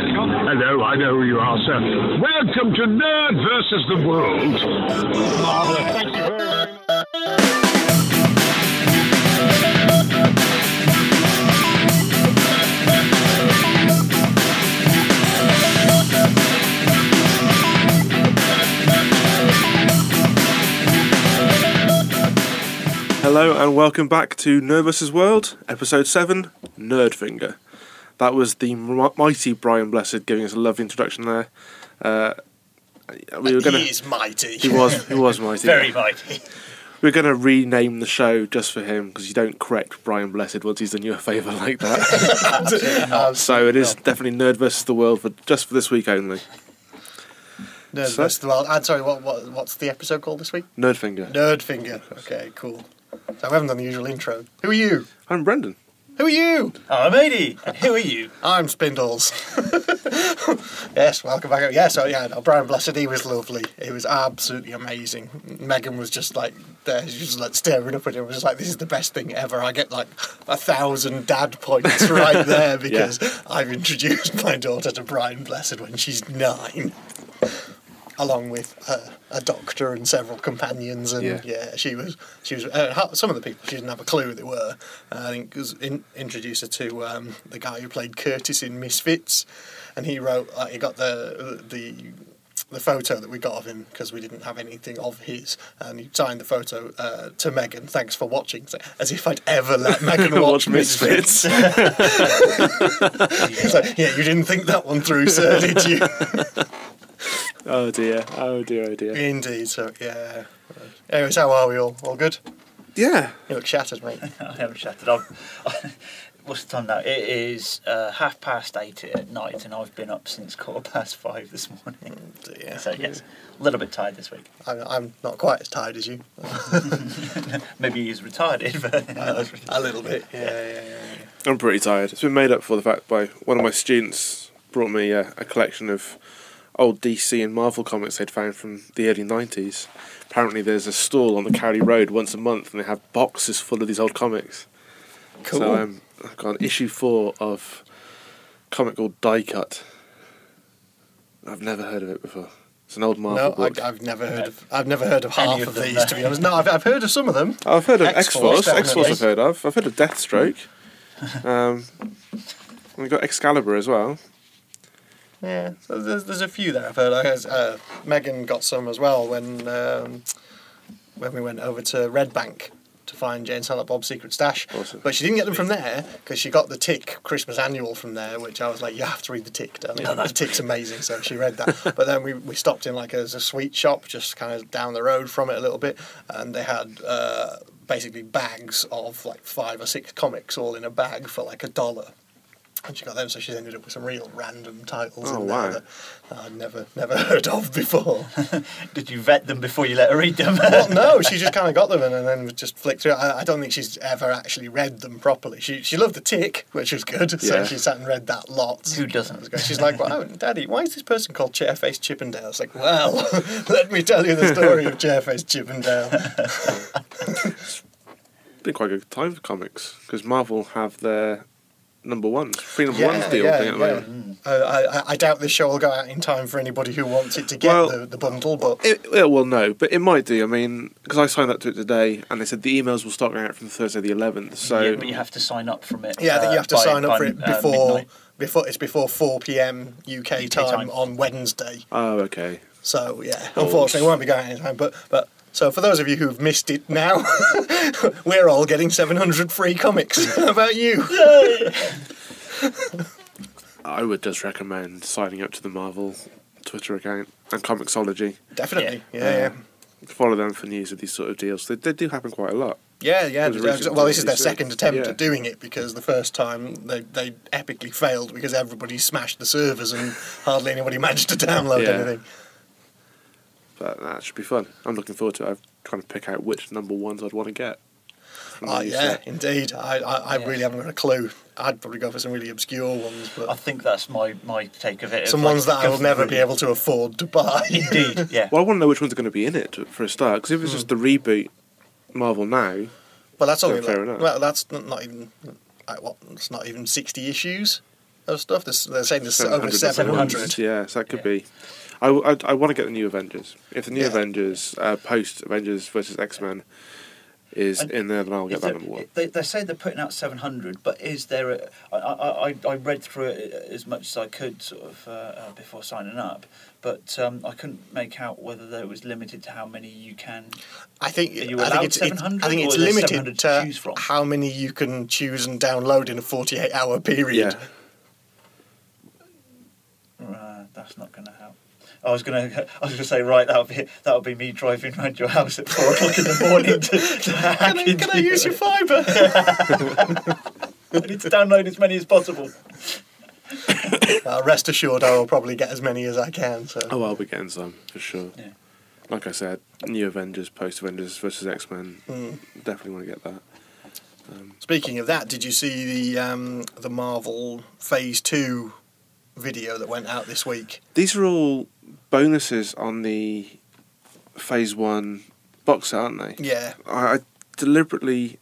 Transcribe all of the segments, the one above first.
Hello, I know who you are, sir. Welcome to Nerd versus the World. Marvelous. Thank you very much. Hello and welcome back to Nerd vs. World, episode 7, Nerdfinger. That was the mighty Brian Blessed giving us a lovely introduction there. Uh, we were gonna, He is mighty. he was, he was mighty. Very mighty. We're going to rename the show just for him because you don't correct Brian Blessed once he's done you a favour like that. so it is definitely Nerd versus the World for just for this week only. Nerd So- versus the world. I'm sorry. What, what what's the episode called this week? Nerdfinger. Nerdfinger. Okay, cool. So we haven't done the usual intro. Who are you? I'm Brendan. Who are you? I'm Edie. And who are you? I'm Spindles. yes, welcome back. Yeah, so yeah, no, Brian Blessed, he was lovely. He was absolutely amazing. Megan was just like there, she was like staring up at him. It was like, this is the best thing ever. I get like a thousand dad points right there because I've introduced my daughter to Brian Blessed when she's nine. Along with uh, a doctor and several companions, and Yeah. yeah, she was she was uh, some of the people she didn't have a clue who they were. Uh, I think was in, introduced her to um, the guy who played Curtis in Misfits, and he wrote uh, he got the the the photo that we got of him because we didn't have anything of his, and he signed the photo uh, to Megan. Thanks for watching, So- as if I'd ever let Megan watch, Watch Misfits. Misfits. It's like, yeah, you didn't think that one through, sir, did you? oh dear, oh dear, oh dear. Indeed. So yeah. Anyways, how are we all? All good? Yeah, You look shattered, mate. I haven't chatted. I'm, what's the time now? It is uh, half past eight at night, and I've been up since quarter past five this morning. Yeah. So yes, a little bit tired this week. I'm, I'm not quite as tired as you. Maybe he's retarded, but A little bit. Yeah, yeah, yeah. yeah. I'm pretty tired. It's been made up for the fact by one of my students brought me uh, a collection of old DC and Marvel comics they'd found from the early 90s. Apparently, there's a stall on the Cowley Road once a month, and they have boxes full of these old comics. Cool. So um, I've got an issue four of a comic called Die Cut. I've never heard of it before. It's an old Marvel no, book. I, I've never heard of. I've never heard of Any half of of, these, no. to be honest. No, I've, I've heard of some of them. I've heard of X X-Force, X Force I've heard of. I've heard of Deathstroke. um, we've got Excalibur as well. Yeah, so there's, there's a few there I've heard. I guess, uh, Megan got some as well when um, when we went over to Red Bank to find Jay and Silent Bob's secret stash. Awesome. But she didn't get them from there because she got the Tick Christmas annual from there, which I was like, you have to read the Tick, darling. Oh, the Tick's amazing. So she read that. but then we, we stopped in like a, a sweet shop just kind of down the road from it a little bit, and they had. Uh, Basically, bags of like five or six comics all in a bag for like a dollar. And she got them, so she's ended up with some real random titles Oh, in wow. there that I'd never never heard of before. did you vet them before you let her read them? well, no, she just kind of got them and, and then just flicked through. I, I don't think she's ever actually read them properly. She she loved the Tick, which was good, so Yeah. she sat and read that lots. Who doesn't? That was good. She's like, "Wow, oh, Daddy, why is this person called Chairface Chippendale?" It's like, "Well, let me tell you the story of Chairface Chippendale." It's been quite a good time for comics because Marvel have their number ones, free number Yeah, ones deal yeah, thing at the yeah. moment. Uh, I, I- I doubt this show will go out in time for anybody who wants it to get Well- the, the bundle, but It, it, well, no, but it might do. I mean, because I signed up to it today, and they said the emails will start going out from Thursday the 11th. So yeah, but you have to sign up from it. Yeah, I think uh, you have to by- sign up by, for it uh, before midnight. before it's before four p.m. UK, time, time. on Wednesday. oh, okay. So yeah, Oh. unfortunately, it won't be going any time. But but so for those of you who've missed it now, we're all getting seven hundred free comics. How about you? I would just recommend signing up to the Marvel Twitter account and Comixology. Definitely. Yeah, yeah. Um, follow them for news of these sort of deals. They, they do happen quite a lot. Yeah, yeah. It was a recent Well, this is their second attempt Yeah. at doing it because the first time they, they epically failed because everybody smashed the servers and hardly anybody managed to download Yeah. anything. But that should be fun. I'm looking forward to it. I'm trying to pick out which number ones I'd want to get. from Oh yeah, uh, indeed. I, I, I Yeah. really haven't got a clue. I'd probably go for some really obscure ones, but I think that's my, my take of it. some It's like ones that I will government- never be able to afford to buy. Indeed, yeah. Well, I want to know which ones are going to be in it for a start. Because if Hmm. it's just the reboot Marvel now, Well, that's only Yeah, fair like, enough. well, that's not not even like what? It's not even sixty issues. of stuff. There's, they're saying there's over 700. 700. Yeah, so that could Yeah. be. I, I, want to get the new Avengers. If the new Yeah. Avengers, uh, post Avengers versus X Men, is And in there, then I'll get that number one. They, they say they're putting out 700, but is there a. I, I, I- I read through it as much as I could sort of uh, uh, before signing up, but um, I couldn't make out whether there was limited to how many you can. I think Are you I allowed think it's, it's 700 I think it's limited to to from? how many you can choose and download in a 48 hour period. Yeah. Uh, that's not going to help. I was gonna, I was gonna say, right, that'll be that'll be me driving around your house at four o'clock in the morning to, to hack Can, I, into can I use your fibre? I need to download as many as possible. uh, rest assured, I will probably get as many as I can. So Oh, I'll be getting some for sure. Yeah. Like I said, new Avengers, post Avengers versus X Men. Hmm. Definitely want to get that. Speaking of that, did you see the um, the Marvel Phase Two video that went out this week? These are all bonuses on the Phase One box set, aren't they? Yeah, I, I deliberately,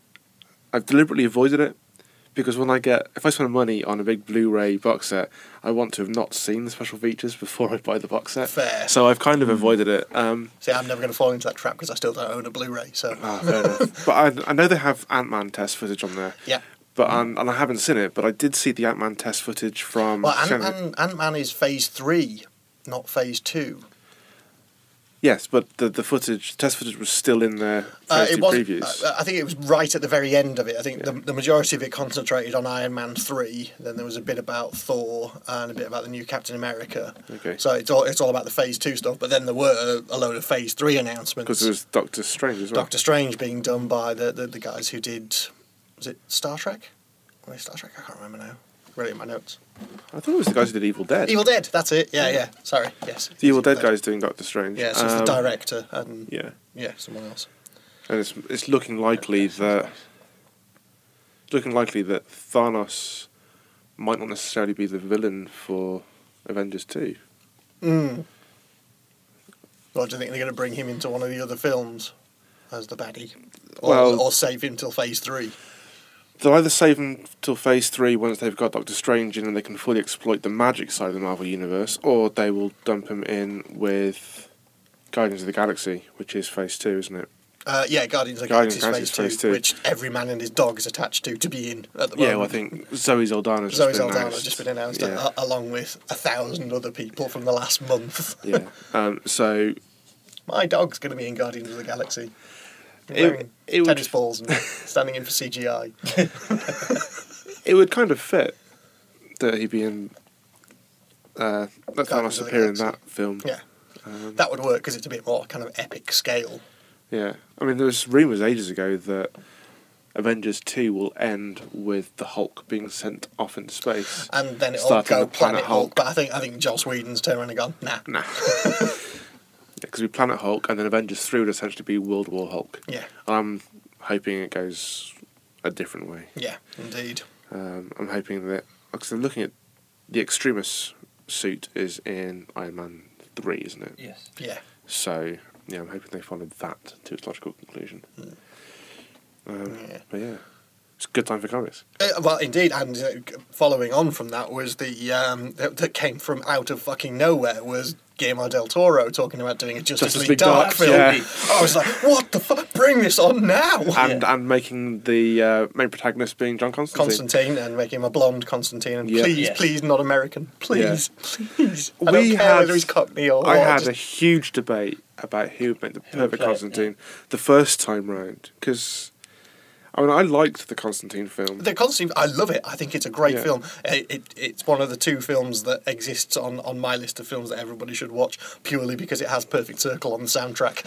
I've deliberately avoided it because when I get, if I spend money on a big Blu-ray box set, I want to have not seen the special features before I buy the box set. Fair. So I've kind of avoided it. Um, see, I'm never going to fall into that trap because I still don't own a Blu-ray. So ah, fair enough. But I, I know they have Ant Man test footage on there. yeah. But um, and I haven't seen it, but I did see the Ant Man test footage from. Well, Ant Man Ant Man is Phase Three, not Phase Two. Yes, but the the footage, test footage, was still in the Uh, it was. previews. Uh, I think it was right at the very end of it. I think the, the majority of it concentrated on Iron Man three. Then there was a bit about Thor and a bit about the new Captain America. Okay. So it's all it's all about the Phase Two stuff. But then there were a load of Phase Three announcements. Because there was Doctor Strange as well. Doctor Strange being done by the, the, the guys who did was it Star Trek? Were they Star Trek? I can't remember now. Really in my notes. I thought it was the guys who did Evil Dead. Evil Dead. That's it. Yeah, yeah. Sorry. Yes. the Evil Dead guys doing Doctor Strange. Yeah, so it's the Um, director and Yeah, yeah, someone else. and it's it's looking likely that it's looking likely that Thanos might not necessarily be the villain for Avengers Two. Mm. Or do you think they're going to bring him into one of the other films as the baddie? Or, Well- or save him till phase three? They'll either save them till Phase Three once they've got Doctor Strange in and they can fully exploit the magic side of the Marvel universe, or they will dump him in with Guardians of the Galaxy, which is Phase Two, isn't it? Uh, yeah, Guardians of the Galaxy phase, is phase two. which every man and his dog is attached to to be in at the Yeah, moment. well, I think Zoe Saldana's Zoe just been announced. has just been announced, Yeah. a- along with a thousand other people from the last month. yeah. Um, so My dog's going to be in Guardians of the Galaxy. It- it would- tennis balls and standing in for CGI. it would kind of fit that he'd be in. Uh, that Thanos appear in that film. Yeah, Um, that would work because it's a bit more kind of epic scale. yeah. I mean, there was rumours ages ago that Avengers 2 will end with the Hulk being sent off into space. And then it'll go Planet Planet Hulk. Hulk. But I think I think Joss Whedon's turned around and gone, nah. Nah. Because we Planet Hulk, and then Avengers 3 would essentially be World War Hulk. Yeah, I'm hoping it goes a different way. yeah, indeed. Um, I'm hoping that because I'm looking at the Extremis suit is in Iron Man three, isn't it? Yes. Yeah. So yeah, I'm hoping they followed that to its logical conclusion. Um, Yeah. But yeah, it's a good time for comics. Uh, well, indeed, and uh, following on from that was the um, that, that came from out of fucking nowhere was Guillermo del Toro talking about doing a Justice, Justice League, League Dark, Dark, film. yeah. I was like, what the fuck? Bring this on now! And Yeah. and making the uh, main protagonist being John Constantine. Constantine and making him a blonde Constantine, and Yeah. please, Yes. please, not American, please, please. I don't We care had- whether he's Cockney or I what, had just- a huge debate about who would make the Who perfect play it, Constantine the first time round because I mean I liked the Constantine film. The Constantine, I love it. I think it's a great Yeah. film. It, it, it's one of the two films that exists on, on my list of films that everybody should watch purely because it has Perfect Circle on the soundtrack.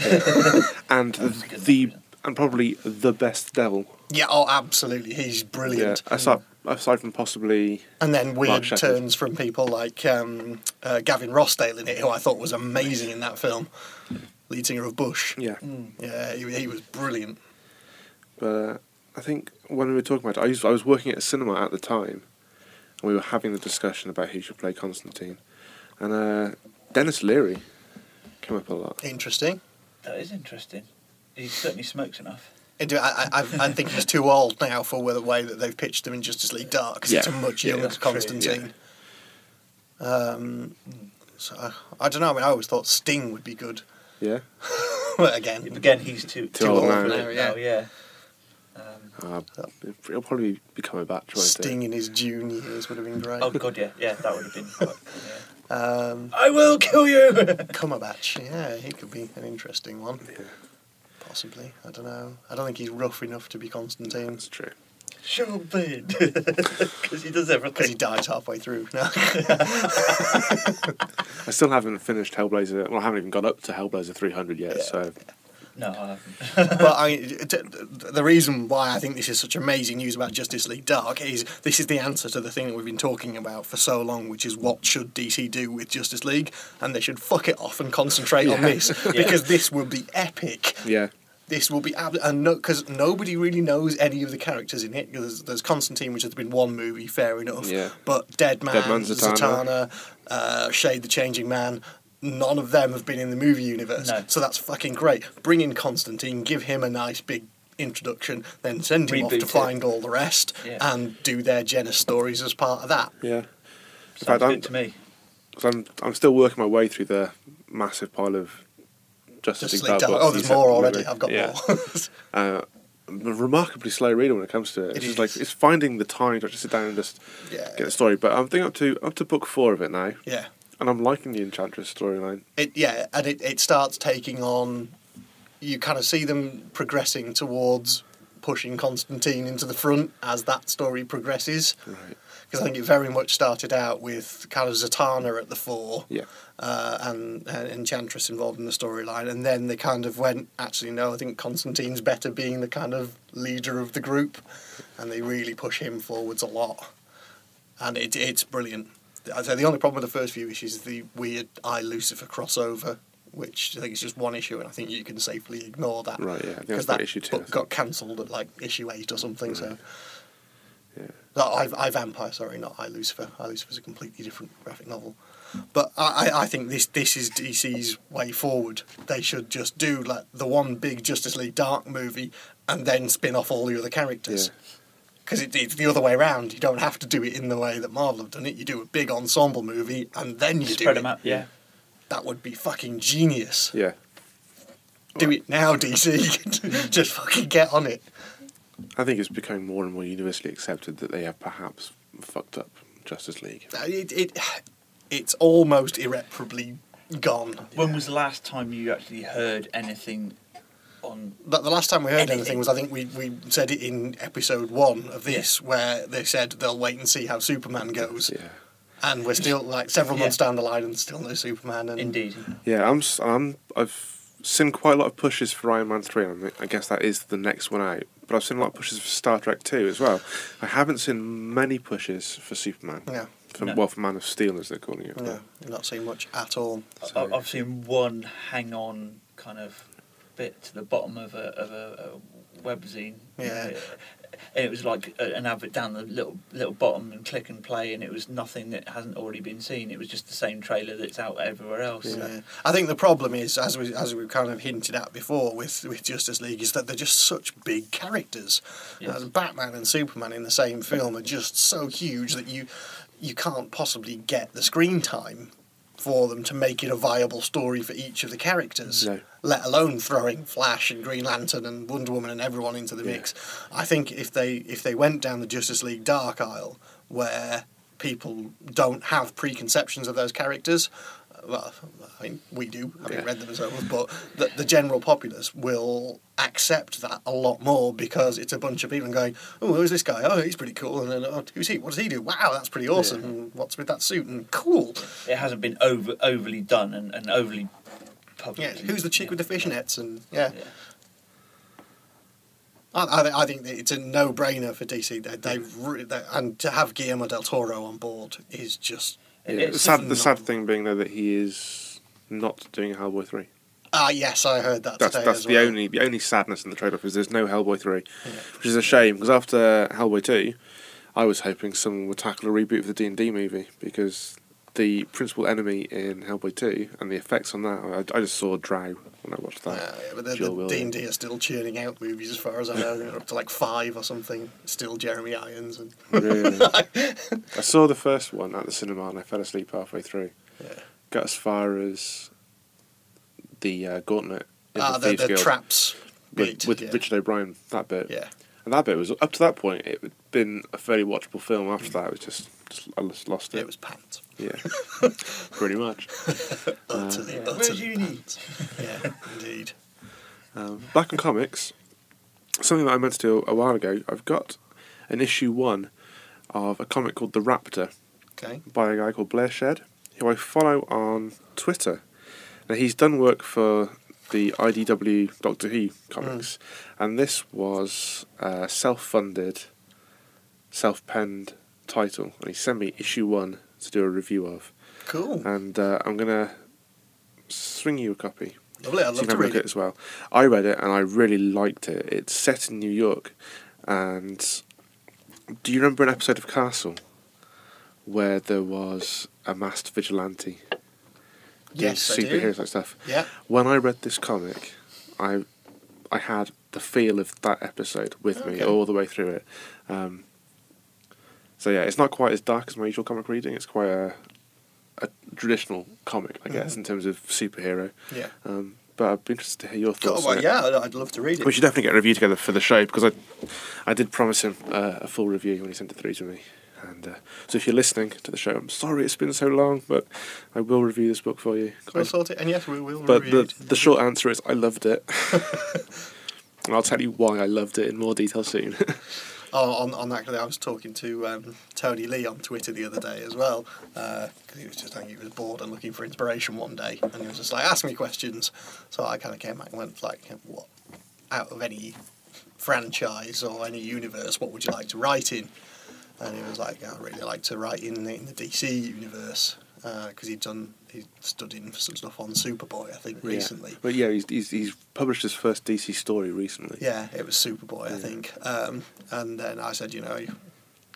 and the one, and probably the best devil. yeah, oh, absolutely. He's Yeah, brilliant. aside aside from possibly And then weird turns from people like um, uh, Gavin Rossdale in it, who I thought was amazing in that film. Lead singer of Bush. yeah. Yeah, he, he was brilliant. But uh, I think when we were talking about it, I, used, I was working at a cinema at the time, and we were having the discussion about who should play Constantine, and uh, Denis Leary came up a lot. Interesting. That is interesting. He certainly smokes enough. And I, I, I think he's too old now for the way that they've pitched him in Justice League Dark because it's a Yeah. much Yeah, younger that's true, Constantine. Um, so I, I don't know. I mean, I always thought Sting would be good, Yeah. but again, Again, he's too Too old now. for now, yeah. now, yeah. Uh, he'll probably be coming back. Trying Sting in his June years would have been great. oh god, yeah, yeah, that would have been. Quite, yeah. Um, I will kill you. Cumberbatch, yeah, he could be an interesting one. Yeah, Possibly. I don't know. I don't think he's rough enough to be Constantine that's true. Sean Bean, because he does everything. because he everything. dies halfway through. No. I still haven't finished Hellblazer. Well, I haven't even got up to Hellblazer 300 yet. Yeah. So No, I haven't. but I, t- t- the reason why I think this is such amazing news about Justice League Dark is this is the answer to the thing that we've been talking about for so long, which is what should DC do with Justice League, and they should fuck it off and concentrate on this because this will be epic. yeah, This will be ab- and no because nobody really knows any of the characters in it. There's, there's Constantine, which has been one movie, fair enough. Yeah. But Deadman, Dead Man, Zatanna. Zatanna, uh, Shade the Changing Man. None of them have been in the movie universe, No. so that's fucking great. Bring in Constantine, give him a nice big introduction, then send him off to it. find all the rest, Yeah. and do their Jenna stories as part of that. yeah. Sounds fact, I'm- good to me. 'Cause I'm I'm still working my way through the massive pile of Justice Just League like Dark Dark- books oh, there's more already. really. I've got Yeah. more. Uh, a remarkably slow reader when it comes to it. It's It just like it's finding the time to actually sit down and just yeah, get the story. But I'm thinking up to up to book four of it now, yeah. And I'm liking the Enchantress storyline. It yeah, and it, it starts taking on. You kind of see them progressing towards pushing Constantine into the front as that story progresses. Right. Because I think it very much started out with kind of Zatanna at the fore, Yeah. uh, and, and Enchantress involved in the storyline, and then they kind of went. Actually, no, I think Constantine's better being the kind of leader of the group, and they really push him forwards a lot, and it, it's brilliant. I'd say the only problem with the first few issues is the weird I Lucifer crossover, which I think is just one issue, and I think you can safely ignore that. Right, yeah, Because that issue too, I book got cancelled at like issue eight or something. So. Yeah. No, I, I Vampire, sorry, not I Lucifer. I Lucifer's a completely different graphic novel. But I, I I think this this is DC's way forward. They should just do like the one big Justice League Dark movie and then spin off all the other characters. Yeah. Because it, it's the other way around. You don't have to do it in the way that Marvel have done it. You do a big ensemble movie and then you do Spread it. them out. Yeah. That would be fucking genius. Yeah. Do it now, DC. just fucking get on it. I think it's becoming more and more universally accepted that they have perhaps fucked up Justice League. Uh, It, it it's almost irreparably gone. When was the last time you actually heard anything on? But the last time we heard anything, Anything. was I think we, we said it in episode one of this, where they said they'll wait and see how Superman goes, Yeah. and we're still like several Yeah. months down the line and still no Superman. And Indeed. Yeah, I'm. s- I'm. I've seen quite a lot of pushes for Iron Man three. and I guess that is the next one out. But I've seen a lot of pushes for Star Trek two as well. I haven't seen many pushes for Superman. yeah, For, No. Well, for Man of Steel, as they're calling it. yeah, you're not seeing much at all. I, I've seen one hang on kind of bit to the bottom of a of a, a webzine. Yeah. And it was like an advert down the little little bottom and click and play, and it was nothing that hasn't already been seen. It was just the same trailer that's out everywhere else. Yeah. I think the problem is, as we as we've kind of hinted at before with, with Justice League, is that they're just such big characters. Yes. Batman and Superman in the same film are just so huge that you you can't possibly get the screen time for them to make it a viable story for each of the characters. No. Let alone throwing Flash and Green Lantern and Wonder Woman and everyone into the Yeah. mix. I think if they if they went down the Justice League Dark aisle, where people don't have preconceptions of those characters, well, I mean, we do, having Yeah. read them ourselves, but the, the general populace will accept that a lot more because it's a bunch of people going, oh, who's this guy? Oh, he's pretty cool. And then, oh, who's he? What does he do? Wow, that's pretty awesome. And what's with that suit? And cool. It hasn't been over overly done and, and overly Yeah, who's the chick with the fishnets? And yeah, Yeah. I, I, I think it's a no-brainer for DC. They, they've they, and to have Guillermo del Toro on board is just Yeah, the sad, the sad thing being though that he is not doing Hellboy three. ah yes, I heard that That's today that's as the well. only the only sadness in the trade off is there's no Hellboy three, Yeah. which is a shame because after Hellboy two, I was hoping someone would tackle a reboot of the D and D movie because the principal enemy in Hellboy 2 and the effects on that, I, I just saw Drow when I watched that. Uh, yeah, but the, the D&D are still churning out movies as far as I know. They're up to like five or something. Still Jeremy Irons. And Really? I saw the first one at the cinema and I fell asleep halfway through. Yeah. Got as far as the uh, gauntlet ah, the the, the traps with, with yeah. Richard O'Brien, that bit. Yeah. And that bit was, up to that point, it had been a fairly watchable film. After that, it was just, just I just lost it. It was pants. Yeah, pretty much. Utterly, Yeah. utterly Where's uni? Yeah, indeed. Um, back on comics, something that I meant to do a while ago. I've got an issue one of a comic called The Raptor Okay. by a guy called Blair Shed, who I follow on Twitter. Now he's done work for the IDW Doctor Who comics, and this was a self-funded, self-penned title, and he sent me issue one to do a review of, Cool. and uh, I'm gonna swing you a copy. Lovely. I'd So love to read it it. as well. I read it and I really liked it. It's set in New York, and do you remember an episode of Castle where there was a masked vigilante? Yes, superheroes like stuff. Yeah. When I read this comic, I I had the feel of that episode with me all the way through it. Um, so yeah, it's not quite as dark as my usual comic reading. It's quite a a traditional comic, I guess, Mhm. in terms of superhero. Yeah. Um, but I'd be interested to hear your Oh, thoughts. well, on it. yeah, I'd, I'd love to read it. We should definitely get a review together for the show because I, I did promise him uh, a full review when he sent it through to me. And uh, so if you're listening to the show, I'm sorry it's been so long, but I will review this book for you. We'll I- sort it, and yes, we will but review the, the short answer is I loved it. and I'll tell you why I loved it in more detail soon. Oh, on, on actually, I was talking to um, Tony Lee on Twitter the other day as well, because he was just, I think he was bored and looking for inspiration one day, and he was just like, ask me questions. So I kind of came back and went, like, what, out of any franchise or any universe, what would you like to write in? And he was like, I'd really like to write in, in the DC universe, because he'd done, he studying for some stuff on Superboy, I think, recently. Yeah. But yeah, he's, he's, he's published his first DC story recently. Yeah, it was Superboy, I think. Um, and then I said, you know,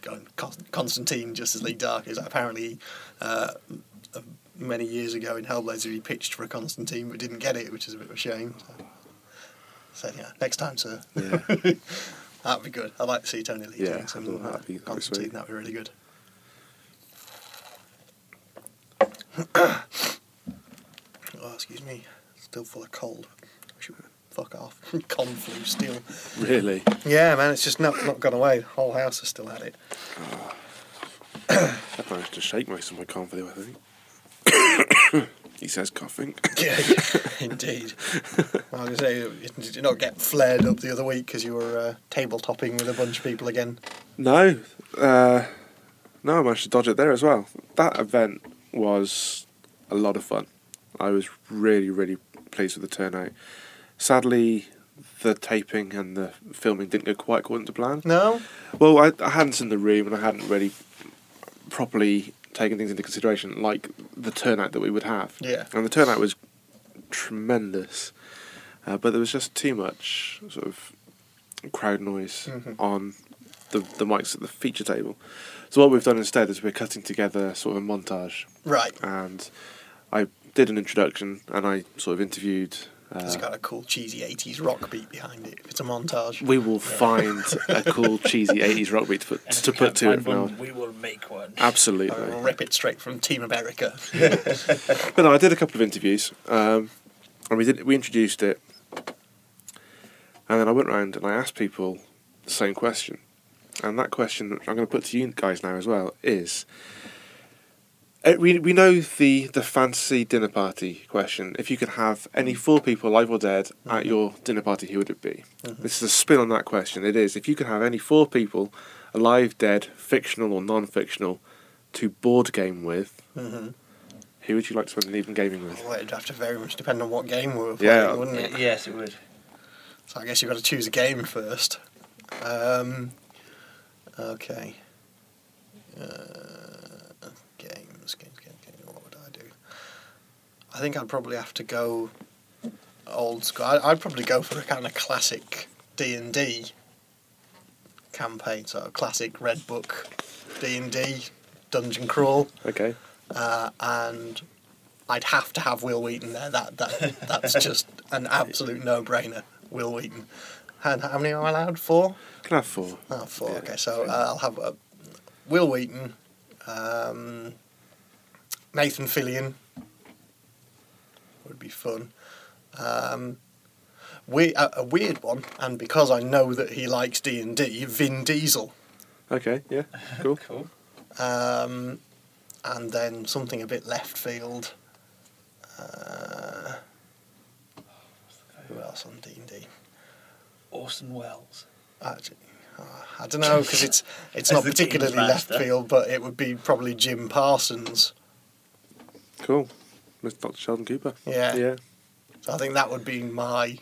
going Con- Constantine, Justice League Dark is apparently uh, many years ago in Hellblazer he pitched for a Constantine but didn't get it, which is a bit of a shame. So, so yeah, next time, sir. Yeah. That'd be good. I'd like to see Tony Lee Yeah, doing some that'd uh, Constantine. That'd be really good. oh, excuse me. Still full of cold. Should fuck off. Con flu still. Really? Yeah, man, it's just not not gone away. The whole house has still had it. I've managed to shake most of my confidence, I think. he says coughing. Yeah, indeed. I was going to say, did you not get flared up the other week because you were uh, tabletopping with a bunch of people again? No, uh, no, I managed to dodge it there as well. That event was a lot of fun. I was really, really pleased with the turnout. Sadly, the taping and the filming didn't go quite according to plan. No? Well, I, I hadn't seen the room and I hadn't really properly taken things into consideration, like the turnout that we would have. Yeah. And the turnout was tremendous, uh, but there was just too much sort of crowd noise Mhm. on the the mics at the feature table. So what we've done instead is we're cutting together sort of a montage, Right. and I did an introduction and I sort of interviewed. It's Uh, got a cool cheesy 80s rock beat behind it. It's a montage. we will find a cool cheesy '80s rock beat to put And to we put can't to it find now. one, we will make one. Absolutely. I'll rip it straight from Team America. But no, I did a couple of interviews, um, and we did we introduced it, and then I went around and I asked people the same question, and that question I'm going to put to you guys now as well is. uh, We we know the the fancy dinner party question. If you could have any four people, alive or dead, at Mhm. your dinner party, who would it be? Mhm. This is a spin on that question. It is if you could have any four people, alive, dead, fictional or non-fictional, to board game with, hmm who would you like to spend an evening gaming with? Well, it'd have to very much depend on what game we were playing, Yeah. wouldn't it? Yes, it would. So I guess you've got to choose a game first. Um, okay. Uh, games, games, games, games. What would I do? I think I'd probably have to go old school. I'd probably go for a kind of classic D and D campaign, so a classic Red Book D and D dungeon crawl. Okay. uh, and I'd have to have Wil Wheaton there. That that that's just an absolute no-brainer. Wil Wheaton. And how many am I allowed? Four. Can I have four? Oh, four. Yeah. Okay, so uh, I'll have uh, Wil Wheaton, um, Nathan Fillion. Would be fun. Um, we, a, a weird one, and because I know that he likes D and D, Vin Diesel, Okay, yeah, cool. Cool. um, and then something a bit left field. Uh, who else on D and D? Orson Welles. Actually, uh, I don't know because it's it's not particularly left field, but it would be probably Jim Parsons. Cool. Mr. Dr. Sheldon Cooper. Yeah. Yeah, So I think that would be my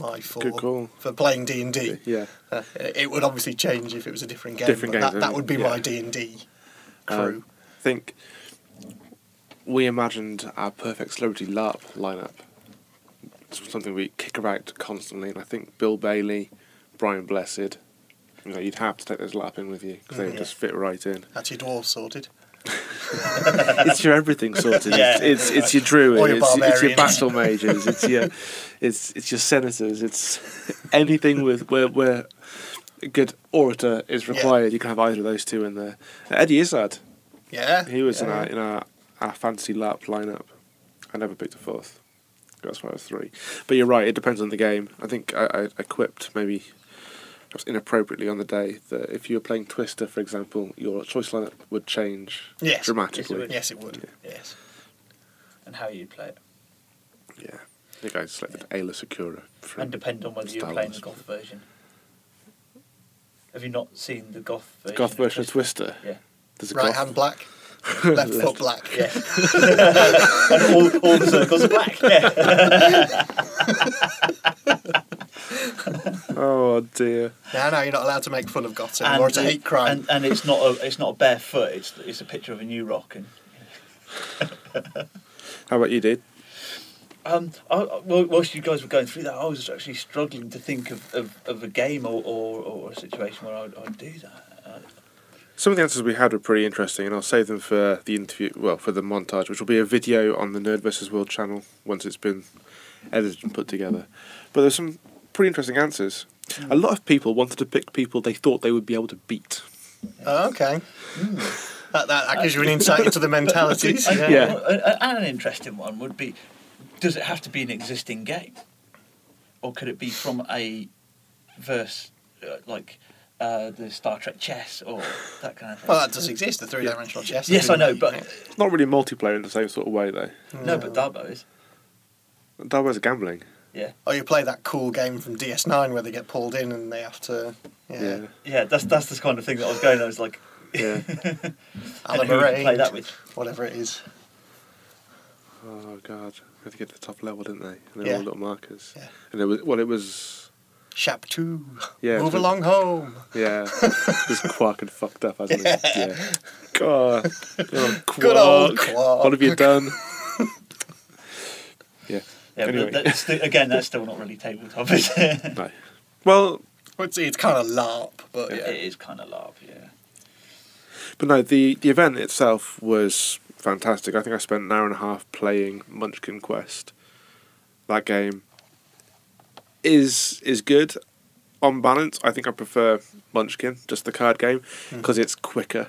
my four Good call. for playing D and D. yeah. Uh, It would obviously change if it was a different game. Different but game, that, that would be yeah. my D and D Um, crew. I think we imagined our perfect celebrity LARP lineup. It's something we kick about constantly, and I think Bill Bailey, Brian Blessed, you know, you'd have to take those LARP in with you because they would Mhm. just fit right in. That's your dwarf sorted. it's your everything sorted. Yeah. It's, it's it's your druid. Your it's, it's your battle mages. It's your it's it's your senators. It's anything with where where a good orator is required. You can have either of those two in there. Eddie Izzard. Yeah. He was in our in our, our fantasy LARP lineup. I never picked a fourth. Got as far as three. But you're right. It depends on the game. I think I, I equipped maybe perhaps inappropriately on the day that if you were playing Twister, for example, your choice lineup would change Yes. dramatically. would. Yes, it would. Yes. And how you'd play it. Yeah. I think I selected Ayla Sakura. From And depend on whether you're playing Wars. the goth version. Have you not seen the goth version? The Goth version of Twister? Twister. Yeah. There's a Right goth. hand black, left foot black. Yeah. and all, all the circles are black. Yeah. Oh dear. No, no, you're not allowed to make fun of goths anymore. It's a the- hate crime. And, and it's not a it's not a bare foot. It's it's a picture of a new rock. And How about you, dude? um, I, I- whilst you guys were going through that, I was actually struggling to think of, of, of a game or, or, or a situation where I'd, I'd do that. Some of the answers we had were pretty interesting, and I'll save them for the interview. Well, for the montage, which will be a video on the Nerd vs World channel once it's been edited and put together. But there's some pretty interesting answers. A lot of people wanted to pick people they thought they would be able to beat. Oh, okay. That, that, that gives you an insight into the mentalities. And- Yeah. Yeah. And an interesting one would be: Does it have to be an existing game, or could it be from a verse uh, like uh, the Star Trek chess or that kind of thing? Well, that does exist, the three dimensional chess. yes, I know, but It's not really multiplayer in the same sort of way, though. no, but Dabo is. That was gambling. Yeah, Or you play that cool game from DS9 where they get pulled in and they have to. Yeah. Yeah. yeah. That's that's the kind of thing that I was going. I was like, Yeah. and Alan who would you play that with? Whatever it is. oh god, they had to get to the top level, didn't they? And they were Yeah. all little markers. Yeah. And it was well, it was Shap 2. yeah. Move along home. Yeah, just Quark and fucked up, hasn't he? Yeah. God, oh, Good old Quark. What have you done? yeah. Yeah, Anyway. that's sti- again, that's still not really tabletop, is it? No. Well, Well, it's, it's kind of LARP, but yeah. It is kind of larp, yeah. but no, the the event itself was fantastic. I think I spent an hour and a half playing Munchkin Quest. That game is is good on balance. I think I prefer Munchkin, just the card game, hmm. because it's quicker.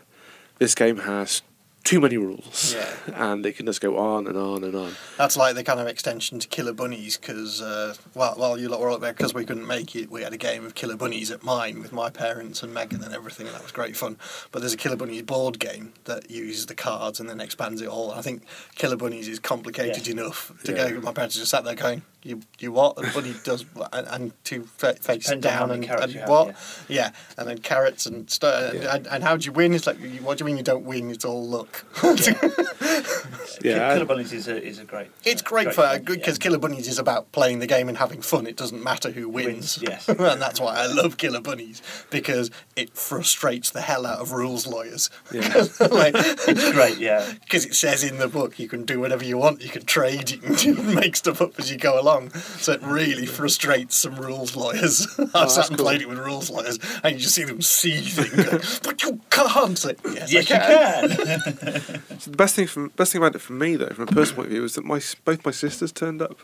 This game has too many rules, Yeah. and it can just go on and on and on. That's like the kind of extension to Killer Bunnies because, uh, well, while you lot were up there, because we couldn't make it, we had a game of Killer Bunnies at mine with my parents and Megan and everything, and that was great fun. But there's a Killer Bunnies board game that uses the cards and then expands it all. I think Killer Bunnies is complicated Yeah. enough to Yeah. go. My parents just sat there going, "You, you what?" And Bunny does, and, and two fa- face Depends down and, and have, what? yeah. Yeah, and then carrots and stuff. Yeah. And, and how do you win? It's like, what do you mean you don't win? It's all luck. Yeah, Killer Bunnies is a is a great. It's uh, great for game, because yeah. Killer Bunnies is about playing the game and having fun. It doesn't matter who wins. Wins, yes. and that's why I love Killer Bunnies because it frustrates the hell out of rules lawyers. Yeah. like, It's great, yeah. because it says in the book you can do whatever you want. You can trade. You can make stuff up as you go along. So it really frustrates some rules lawyers. I've that's sat and cool. played it with rules lawyers, and you just see them seething. going, but you can't. Like, yes, Yes, I you can. So the best thing from best thing about it for me though, from a personal point of view, was that my both my sisters turned up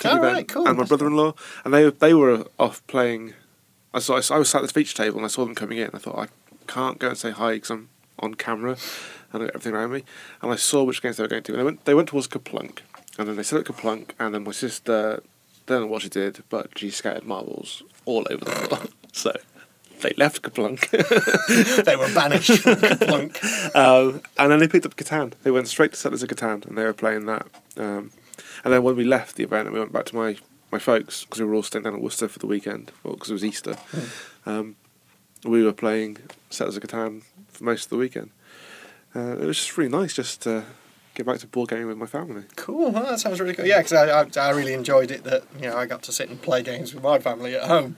to the Oh, event, right, cool. and my brother-in-law, and they they were off playing. I saw I was sat at the feature table and I saw them coming in. And I thought I can't go and say hi because I'm on camera and I've got everything around me. And I saw which games they were going to. And they went they went towards KerPlunk, and then they set up KerPlunk, and then my sister I don't know what she did, but she scattered marbles all over the floor. so they left KerPlunk. they were banished from Plunk. um, and then they picked up Catan. They went straight to Settlers of Catan, and they were playing that. Um, and then when we left the event, and we went back to my, my folks because we were all staying down at Worcester for the weekend, well, because it was Easter. Um, we were playing Settlers of Catan for most of the weekend. Uh, it was just really nice just to get back to board gaming with my family. Cool, that sounds really cool. Yeah, because I, I, I really enjoyed it that you know I got to sit and play games with my family at home.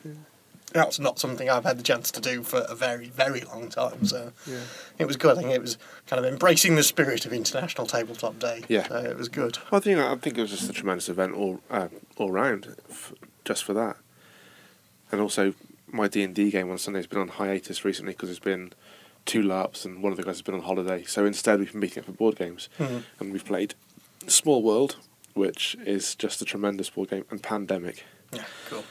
That's not something I've had the chance to do for a very, very long time. So Yeah. it was good. I think it was kind of embracing the spirit of International Tabletop Day. Yeah. so it was good. I think I think it was just a tremendous event all uh, all round, f- just for that. And also, my D and D game on Sunday has been on hiatus recently because there's been two LARPs and one of the guys has been on holiday. So instead, we've been meeting up for board games, Mhm. and we've played Small World, which is just a tremendous board game, and Pandemic. Yeah, cool.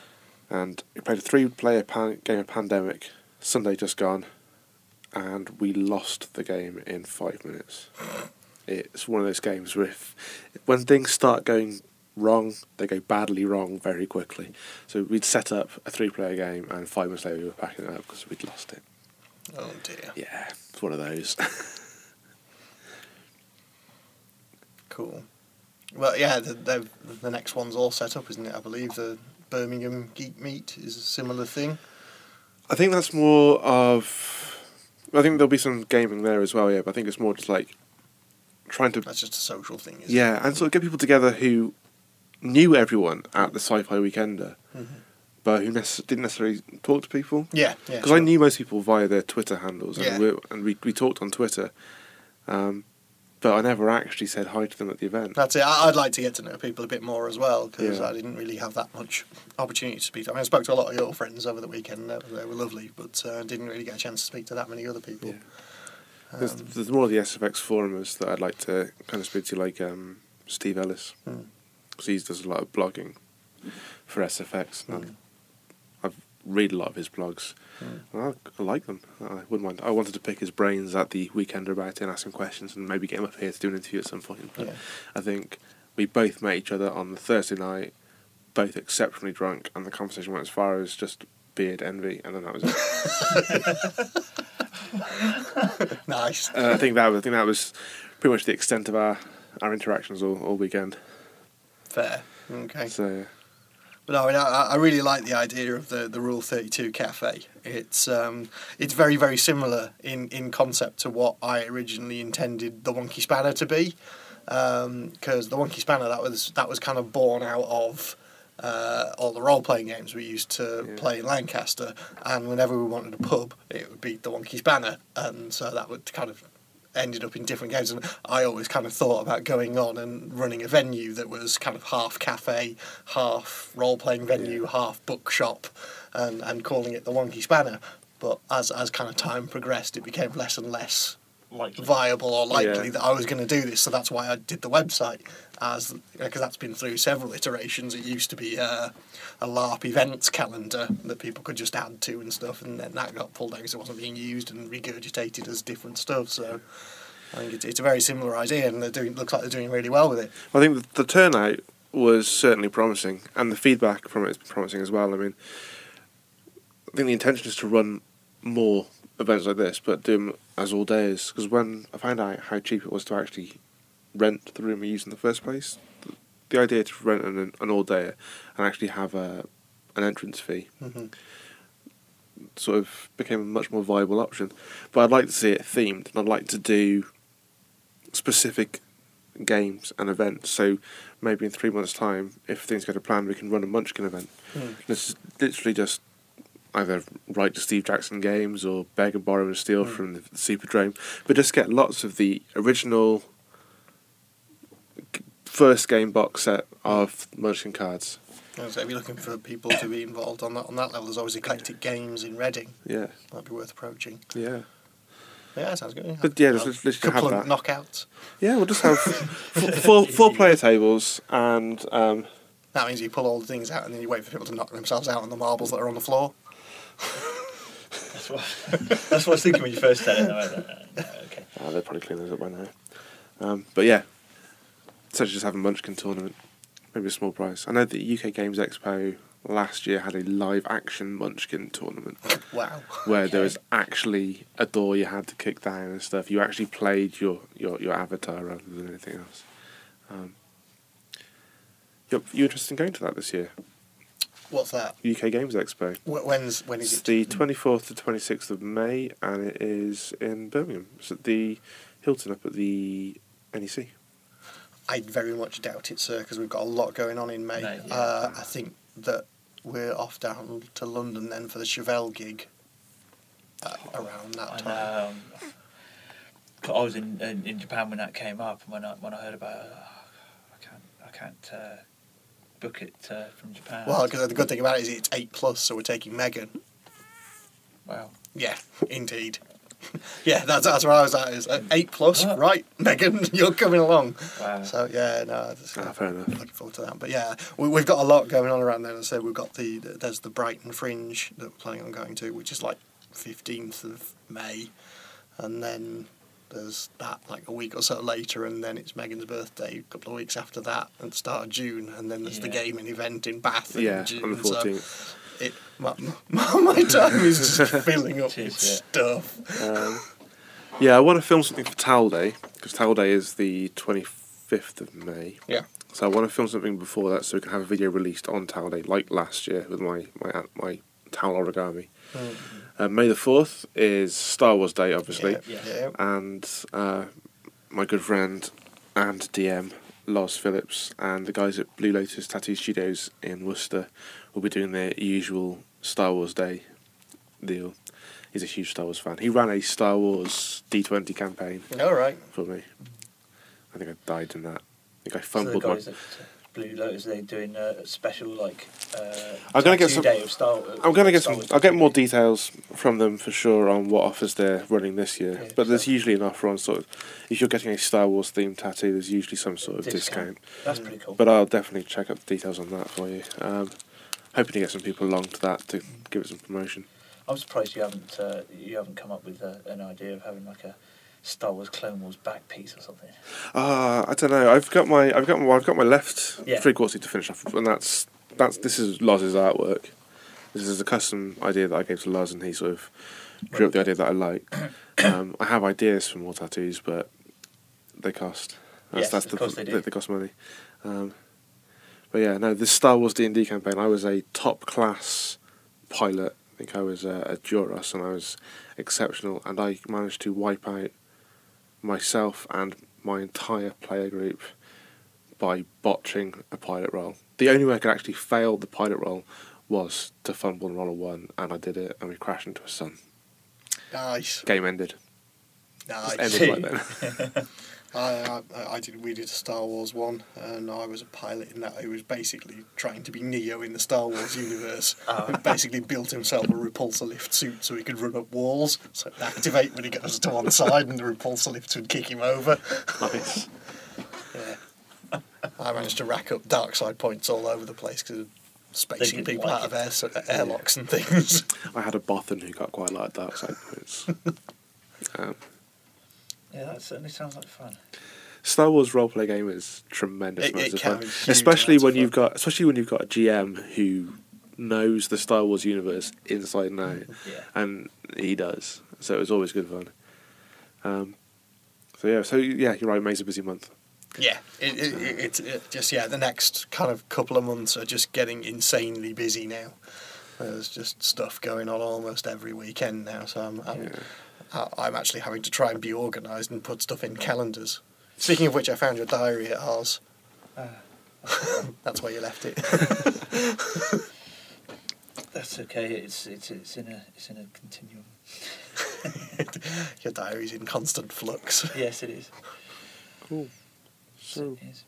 And we played a three-player pan- game of Pandemic Sunday just gone, and we lost the game in five minutes. It's one of those games where if when things start going wrong, they go badly wrong very quickly. So we'd set up a three-player game, and five minutes later we were packing it up because we'd lost it. Oh dear. Yeah, it's one of those. Cool. Well, yeah, the, the, the next one's all set up, isn't it? I believe the Birmingham Geek Meet is a similar thing. I think that's more of. I think there'll be some gaming there as well, yeah. But I think it's more just like trying to That's just a social thing, isn't Yeah, and sort of get people together who knew everyone at the Sci-Fi Weekender, it? Mhm. but who nece- didn't necessarily talk to people. Yeah, yeah. Because I knew most people via their Twitter handles, and, Yeah. we, and we, we talked on Twitter, um, but I never actually said hi to them at the event. That's it. I'd like to get to know people a bit more as well because Yeah. I didn't really have that much opportunity to speak. to I mean, I spoke to a lot of your friends over the weekend. They, were lovely, but uh, didn't really get a chance to speak to that many other people. Yeah. There's, Um, there's more of the SFX forumers that I'd like to kind of speak to, like um, Steve Ellis, Hmm. because he does a lot of blogging for SFX. And Hmm. Read a lot of his blogs. Hmm. And I, I like them. I wouldn't mind. I wanted to pick his brains at the weekend about it and ask him questions and maybe get him up here to do an interview at some point. But Yeah. I think we both met each other on the Thursday night, both exceptionally drunk, and the conversation went as far as just beard envy, and then that was it. nice. I think that was, I think that was pretty much the extent of our our interactions all, all weekend. Fair. Okay. So But no, I, mean, I, I really like the idea of the, the Rule Thirty Two Cafe. It's um, it's very very similar in, in concept to what I originally intended the Wonky Spanner to be, because the Wonky Spanner that was that was kind of born out of. Uh, all the role playing games we used to Yeah. play in Lancaster, and whenever we wanted a pub, it would be the Wonky Spanner, and so that would kind of ended up in different games. And I always kind of thought about going on and running a venue that was kind of half cafe, half role playing venue, Yeah. half bookshop, and, and calling it the Wonky Spanner. But as, as kind of time progressed, it became less and less Likely. viable or likely Yeah. that I was going to do this. So that's why I did the website, as because that's been through several iterations. It used to be uh, a LARP events calendar that people could just add to and stuff, and then that got pulled down because it wasn't being used and regurgitated as different stuff. So I think it's, it's a very similar idea, and they're doing looks like they're doing really well with it. I think the, the turnout was certainly promising, and the feedback from it is promising as well. I mean, I think the intention is to run more events like this, but do them as all days. Because when I found out how cheap it was to actually rent the room we used in the first place, the, the idea to rent an, an all day and actually have a an entrance fee hmm sort of became a much more viable option. But I'd like to see it themed, and I'd like to do specific games and events. So maybe in three months' time, if things go to plan, we can run a Munchkin event. Hmm. This is literally just either write to Steve Jackson games or beg and borrow and steal Hmm. from the Superdrome, but just get lots of the original first game box set of motion cards. So if you're looking for people to be involved on that on that level, there's always eclectic games in Reading. Yeah, That'd be worth approaching. yeah, Yeah, sounds good. But yeah, there's A let's- let's just have couple of that. knockouts. yeah. We'll just have f- four four player tables and um, That means you pull all the things out and then you wait for people to knock themselves out on the marbles that are on the floor. That's what, that's what I was thinking when you first said it. Went, "Uh, no, okay. Oh, they'll probably clean those up by now. Um, but yeah, such as having a Munchkin tournament, maybe a small prize. I know the UK Games Expo last year had a live action Munchkin tournament Wow. where there was actually a door you had to kick down and stuff. You actually played your, your, your avatar rather than anything else. Um, you're, you interested in going to that this year? What's that? UK Games Expo. Wh- When's when is it? It's it? the 24th to 26th of May and it is in Birmingham. It's at the Hilton up at the NEC. I very much doubt it, sir, because we've got a lot going on in May. May, yeah. uh, I think that we're off down to London then for the Chevelle gig uh, around that I time. know. um, I was in, in in Japan when that came up, and when I when I heard about it, oh, I can't I can't uh, book it uh, from Japan. Well, because the good thing about it is it's eight plus, so we're taking Megan. wow. Yeah, indeed. yeah, that's that's where I was at. Is uh, eight plus, Oh. right? Megan, you're coming along. Wow. So yeah, no, that's, Ah, fair enough. looking forward to that. But yeah, we, we've got a lot going on around there. As I said, we've got the, the there's the Brighton Fringe that we're planning on going to, which is like fifteenth of May, and then there's that like a week or so later, and then it's Megan's birthday a couple of weeks after that, at the start of June, and then there's the Yeah. gaming event in Bath. in Yeah, June, on the so it, my, my, my time is just filling up It with is, stuff. Um, yeah, I want to film something for Towel Day because Towel Day is the 25th of May. Yeah. So I want to film something before that so we can have a video released on Towel Day, like last year with my my my towel origami. Uh, May the 4th is Star Wars Day, obviously. Yeah, Yeah. yeah. and uh, my good friend and DM Lars Phillips and the guys at Blue Lotus Tattoo Studios in Worcester will be doing their usual Star Wars Day deal. He's a huge Star Wars fan. He ran a Star Wars D20 campaign All right. for me. I think I died in that. I think I So the fumbled my. Uh, Blue Lotus, they're doing a special like. Uh, I'm gonna get some- Star, I'm gonna get Star some. I'll get more details from them for sure on what offers they're running this year. Yeah, but there's so- usually an offer on sort of. If you're getting a Star Wars themed tattoo, there's usually some sort of discount. That's pretty cool. But I'll definitely check out the details on that for you. Um, hoping to get some people along to that to give it some promotion. I'm surprised you haven't uh, you haven't come up with uh, an idea of having like a Star Wars Clone Wars back piece or something. Ah, I don't know. I've got my I've got my I've got my left Yeah. three quarters to finish off, and that's that's this is Loz's artwork. This is a custom idea that I gave to Loz, and he sort of drew up the idea that I like. Um, I have ideas for more tattoos, but they cost. That's, Yes, that's of the, course they do. They, cost money. Um, but yeah, no, this Star Wars D and D campaign. I was a top class pilot. I think I was a, a Duros, and I was exceptional, and I managed to wipe out myself and my entire player group by botching a pilot roll. The only way I could actually fail the pilot roll was to fumble and roll a one, and I did it, and we crashed into a sun. Nice. Game ended. Nice. Ended right then. I, I, I did. We did a Star Wars one, and I was a pilot in that. He was basically trying to be Neo in the Star Wars universe. Oh. basically built himself a repulsor lift suit so he could run up walls. So it'd activate when he goes to one side, and the repulsor lifts would kick him over. nice. Yeah. I managed to rack up dark side points all over the place because spacing people like out of air, so, airlocks and things. I had a Bothan who got quite a lot of dark side points. um, Yeah, that certainly sounds like fun. Star Wars roleplay game is tremendous It- amounts it of fun, especially when you've fun. got especially when you've got a GM who knows the Star Wars universe inside and out, Yeah. and he does. So it was always good fun. Um, so yeah, so yeah, you're right. May's a busy month. Yeah, it, it, it, it's it just yeah. The next kind of couple of months are just getting insanely busy now. There's just stuff going on almost every weekend now, so I'm I'm, Yeah. I- I'm actually having to try and be organised and put stuff in calendars Speaking of which, I found your diary at ours. Uh, That's where you left it. that's okay. It's it's it's in a it's in a continuum. your diary's in constant flux. Yes, it is. Cool. So, It is.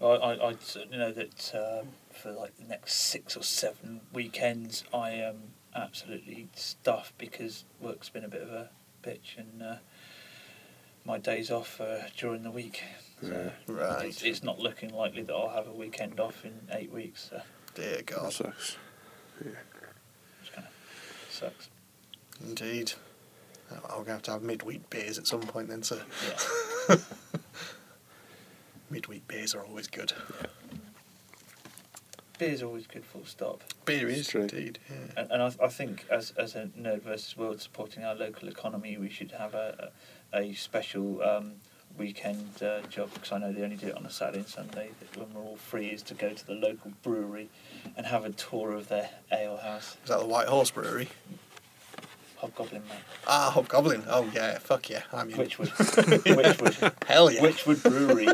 Well, I, I certainly know that um, for like the next six or seven weekends, I am absolutely stuffed because work's been a bit of a bitch and uh, my days off uh, during the week. So Right. it's, it's not looking likely that I'll have a weekend off in eight weeks. So Dear that God. sucks. it's kind of sucks. Indeed. I'm going to have to have midweek beers at some point then, sir. Yeah. Midweek beers are always good. Beer's always good. Full stop. Beer is true. indeed. Yeah. And, and I, I think as as a Nerd versus World supporting our local economy, we should have a a, a special um, weekend uh, job because I know they only do it on a Saturday and Sunday. That when we're all free, is to go to the local brewery and have a tour of their ale house. Is that the White Horse Brewery? Hobgoblin mate. Ah, Hobgoblin. Oh yeah, fuck yeah. I mean, Wychwood. Wychwood. hell yeah. Wychwood Brewery.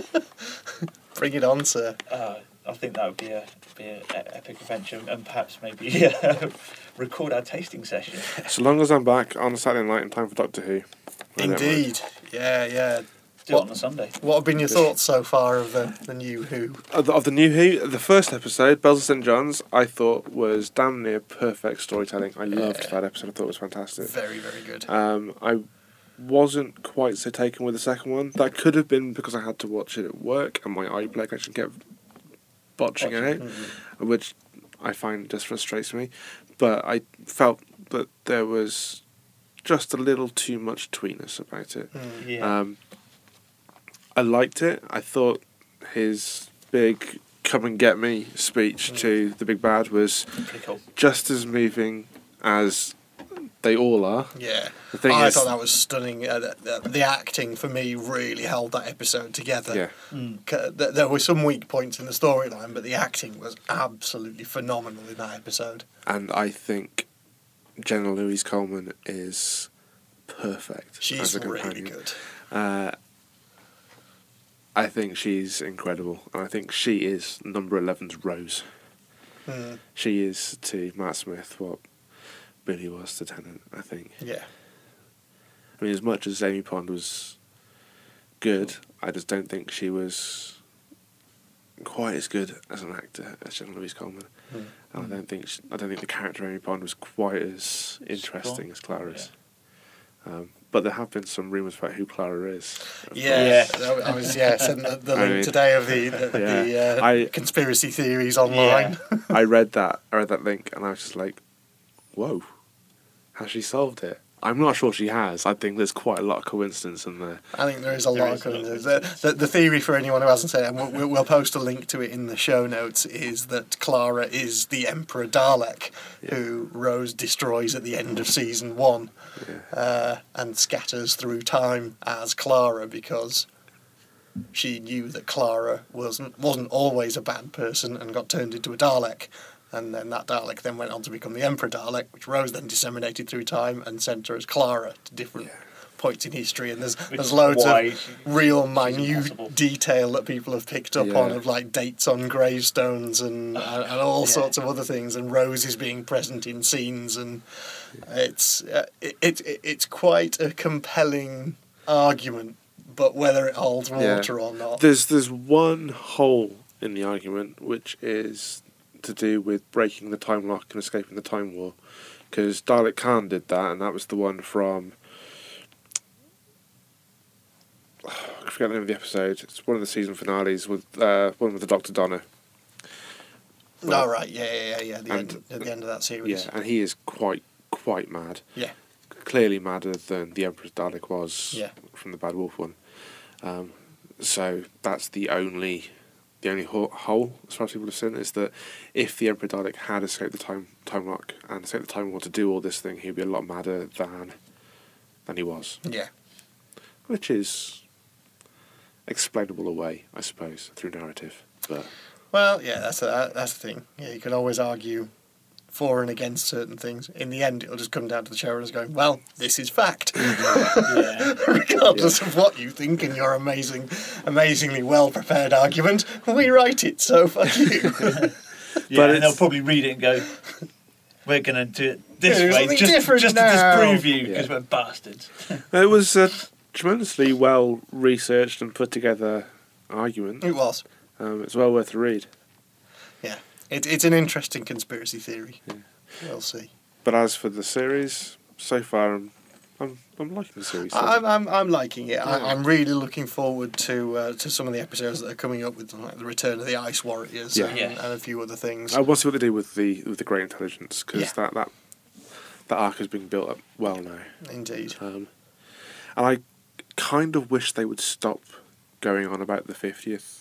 Bring it on, sir. Uh, I think that would be a be an epic adventure and perhaps maybe uh, record our tasting session. So long as I'm back on a Saturday night in time for Doctor Who. I don't mind. Indeed. Yeah, yeah. Do it on a Sunday. What have been your thoughts so far of the, the new Who? Of the, of the new Who, the first episode, Bells of St. John's, I thought was damn near perfect storytelling. I loved Yeah. that episode. I thought it was fantastic. Very, very good. Um, I wasn't quite so taken with the second one. That could have been because I had to watch it at work and my iPlayer connection kept botching out, Mm-hmm. which I find just frustrates me. But I felt that there was just a little too much tweetness about it. Mm. Yeah. Um, I liked it. I thought his big "come and get me" speech to the big bad was cool. just as moving as they all are. Yeah. The thing I is- thought that was stunning. Uh, the, the, the acting for me really held that episode together. Yeah. Mm. C- There were some weak points in the storyline, but the acting was absolutely phenomenal in that episode. and I think Jenna Louise Coleman is perfect She's as a really good. Uh, I think she's incredible, and I think she is number 11's Rose. Mm. She is to Matt Smith what Billie was to Tennant. I think. Yeah. I mean, as much as Amy Pond was good, I just don't think she was quite as good as an actor as Jenna Louise Coleman. Mm. And I don't think she, I don't think the character Amy Pond was quite as interesting Strong. as Clara is. Um, but there have been some rumours about who Clara is. Yeah, Yeah. I was yeah sent the, the I link mean- today of the the, Yeah. the uh, I- conspiracy theories online. I read that. I read that link, and I was just like, "Whoa, has she solved it?" I'm not sure she has. I think there's quite a lot of coincidence in there. I think there is a There lot is of coincidence. The, the, the theory for anyone who hasn't said it, and we'll, we'll- post a link to it in the show notes, is that Clara is the Emperor Dalek who Rose destroys at the end of season one Yeah. uh, and scatters through time as Clara because she knew that Clara wasn't wasn't always a bad person and got turned into a Dalek. And then that Dalek then went on to become the Emperor Dalek, which Rose then disseminated through time and sent her as Clara to different points in history. And there's Which there's loads of real minute detail that people have picked up Yeah. on of like dates on gravestones and and, and all Yeah. sorts of other things. And Rose is being present in scenes, and it's uh, it, it, it it's quite a compelling argument. But whether it holds Yeah. water or not, There's there's one hole in the argument which is to do with breaking the time lock and escaping the time war, because Dalek Caan did that, and that was the one from. I forget the name of the episode. It's one of the season finales with uh, one with the Doctor Donna. Oh right, yeah, yeah, yeah, yeah. The And- end, at the end of that series, Yeah, and he is quite quite mad. yeah, Clearly madder than the Emperor's Dalek was Yeah. from the Bad Wolf one. Um, so that's the only the only ho- hole as far as people have seen is that if the Emperor Dalek had escaped the time time lock and escaped the time war to do all this thing, he'd be a lot madder than than he was, yeah. which is explainable away, I suppose, through narrative. But Well, yeah, that's a, that's the thing. Yeah, you could always argue for and against certain things. In the end, it'll just come down to the showrunners going, "Well, this is fact." yeah. regardless of what you think in your amazing, amazingly well prepared argument. We write it, so fuck you. Yeah, But and they'll probably read it and go, "We're going to do it this Yeah, way, just, just to disprove you, because Yeah. we're bastards." It was a tremendously well researched and put together argument. it was. Um, it's well worth a read. Yeah, it, it's an interesting conspiracy theory. We'll see. But as for the series, so far I'm I'm, I'm liking the series. I- I'm, I'm, I'm liking it. Yeah. I, I'm really looking forward to uh, to some of the episodes that are coming up with like the return of the Ice Warriors Yeah. and, Yeah. and a few other things. I want to see what they do with the with the Great Intelligence because Yeah. that that that arc has been built up well now. Indeed. Um, and I kind of wish they would stop going on about the fiftieth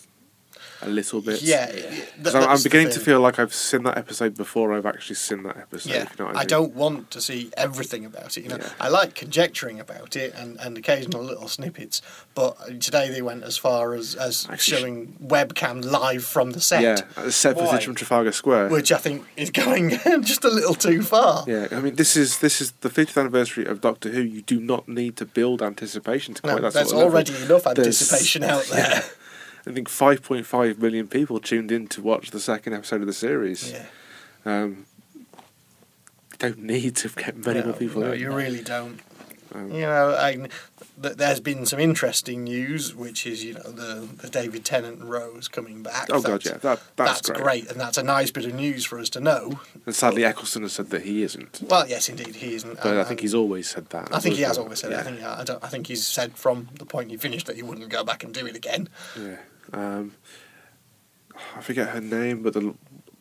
a little bit. Yeah, Yeah. th- I'm, I'm beginning to feel like I've seen that episode before I've actually seen that episode. Yeah, you know what I, I don't want to see everything about it. You know, Yeah. I like conjecturing about it and, and occasional little snippets. But today they went as far as, as Actually, showing webcam live from the set, Yeah, set Why? footage from Trafalgar Square. which I think is going just a little too far. Yeah, I mean this is this is the 50th anniversary of Doctor Who. You do not need to build anticipation to quite No, that there's sort of level. already enough There's- anticipation out there. Yeah. I think 5.5 million people tuned in to watch the second episode of the series. Yeah. Um, you don't need to get many no, more people no, in. you really don't. Um, You know, I, th- there's been some interesting news, which is you know the, the David Tennant Rose coming back. Oh god, yeah, that that's, That's, great. and that's a nice bit of news for us to know. And sadly, Eccleston has said that he isn't, Well, yes, indeed, he isn't. but and- I think he's always said that. I think he has well. always said yeah. I think I, don't, I think he's said from the point he finished that he wouldn't go back and do it again. Yeah. Um, I forget her name, but the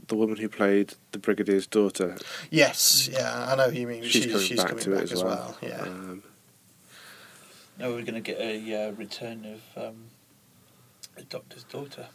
the woman who played the Brigadier's daughter, Yes, yeah, I know who you mean. she's, She's, coming she's back coming back it as well. Yeah, Um, No, we're going to get a uh, return of um, the Doctor's daughter.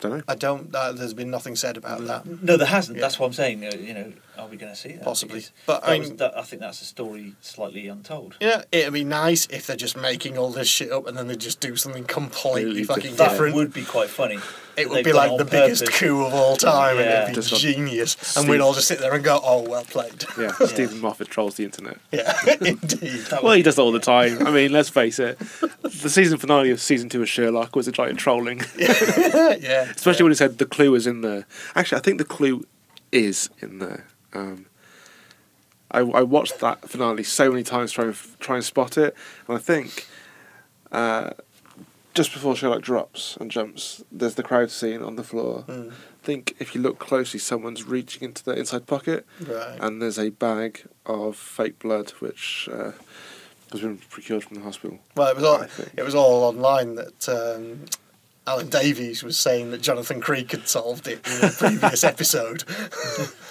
don't know. I don't. Uh, there's been nothing said about that. No, there hasn't. Yeah. That's what I'm saying. Uh, you know, are we going to see that? Possibly. Because But, that I was- mean- that- I think that's a story slightly untold. Yeah, it'd be nice if they're just making all this shit up and then they just do something completely Completely fucking different. That different. would be quite funny. It would be like the biggest coup of all time, Yeah. and it'd be Just genius. And we'd all just sit there and go, "Oh, well played." Yeah, Yeah. Steven Moffat trolls the internet. Yeah, indeed. Well, he does all the time. I mean, let's face it. The season finale of season two of Sherlock was a giant trolling, yeah, especially when he said the clue is in there. Actually, I think the clue is in there. Um, I, I watched that finale so many times trying to try and spot it, and I think uh, just before Sherlock drops and jumps, there's the crowd scene on the floor. Mm, I think if you look closely, someone's reaching into the inside pocket, right. and there's a bag of fake blood which uh, has been procured from the hospital. Well, it was all it was all online that um, Alan Davies was saying that Jonathan Creek had solved it in a previous episode.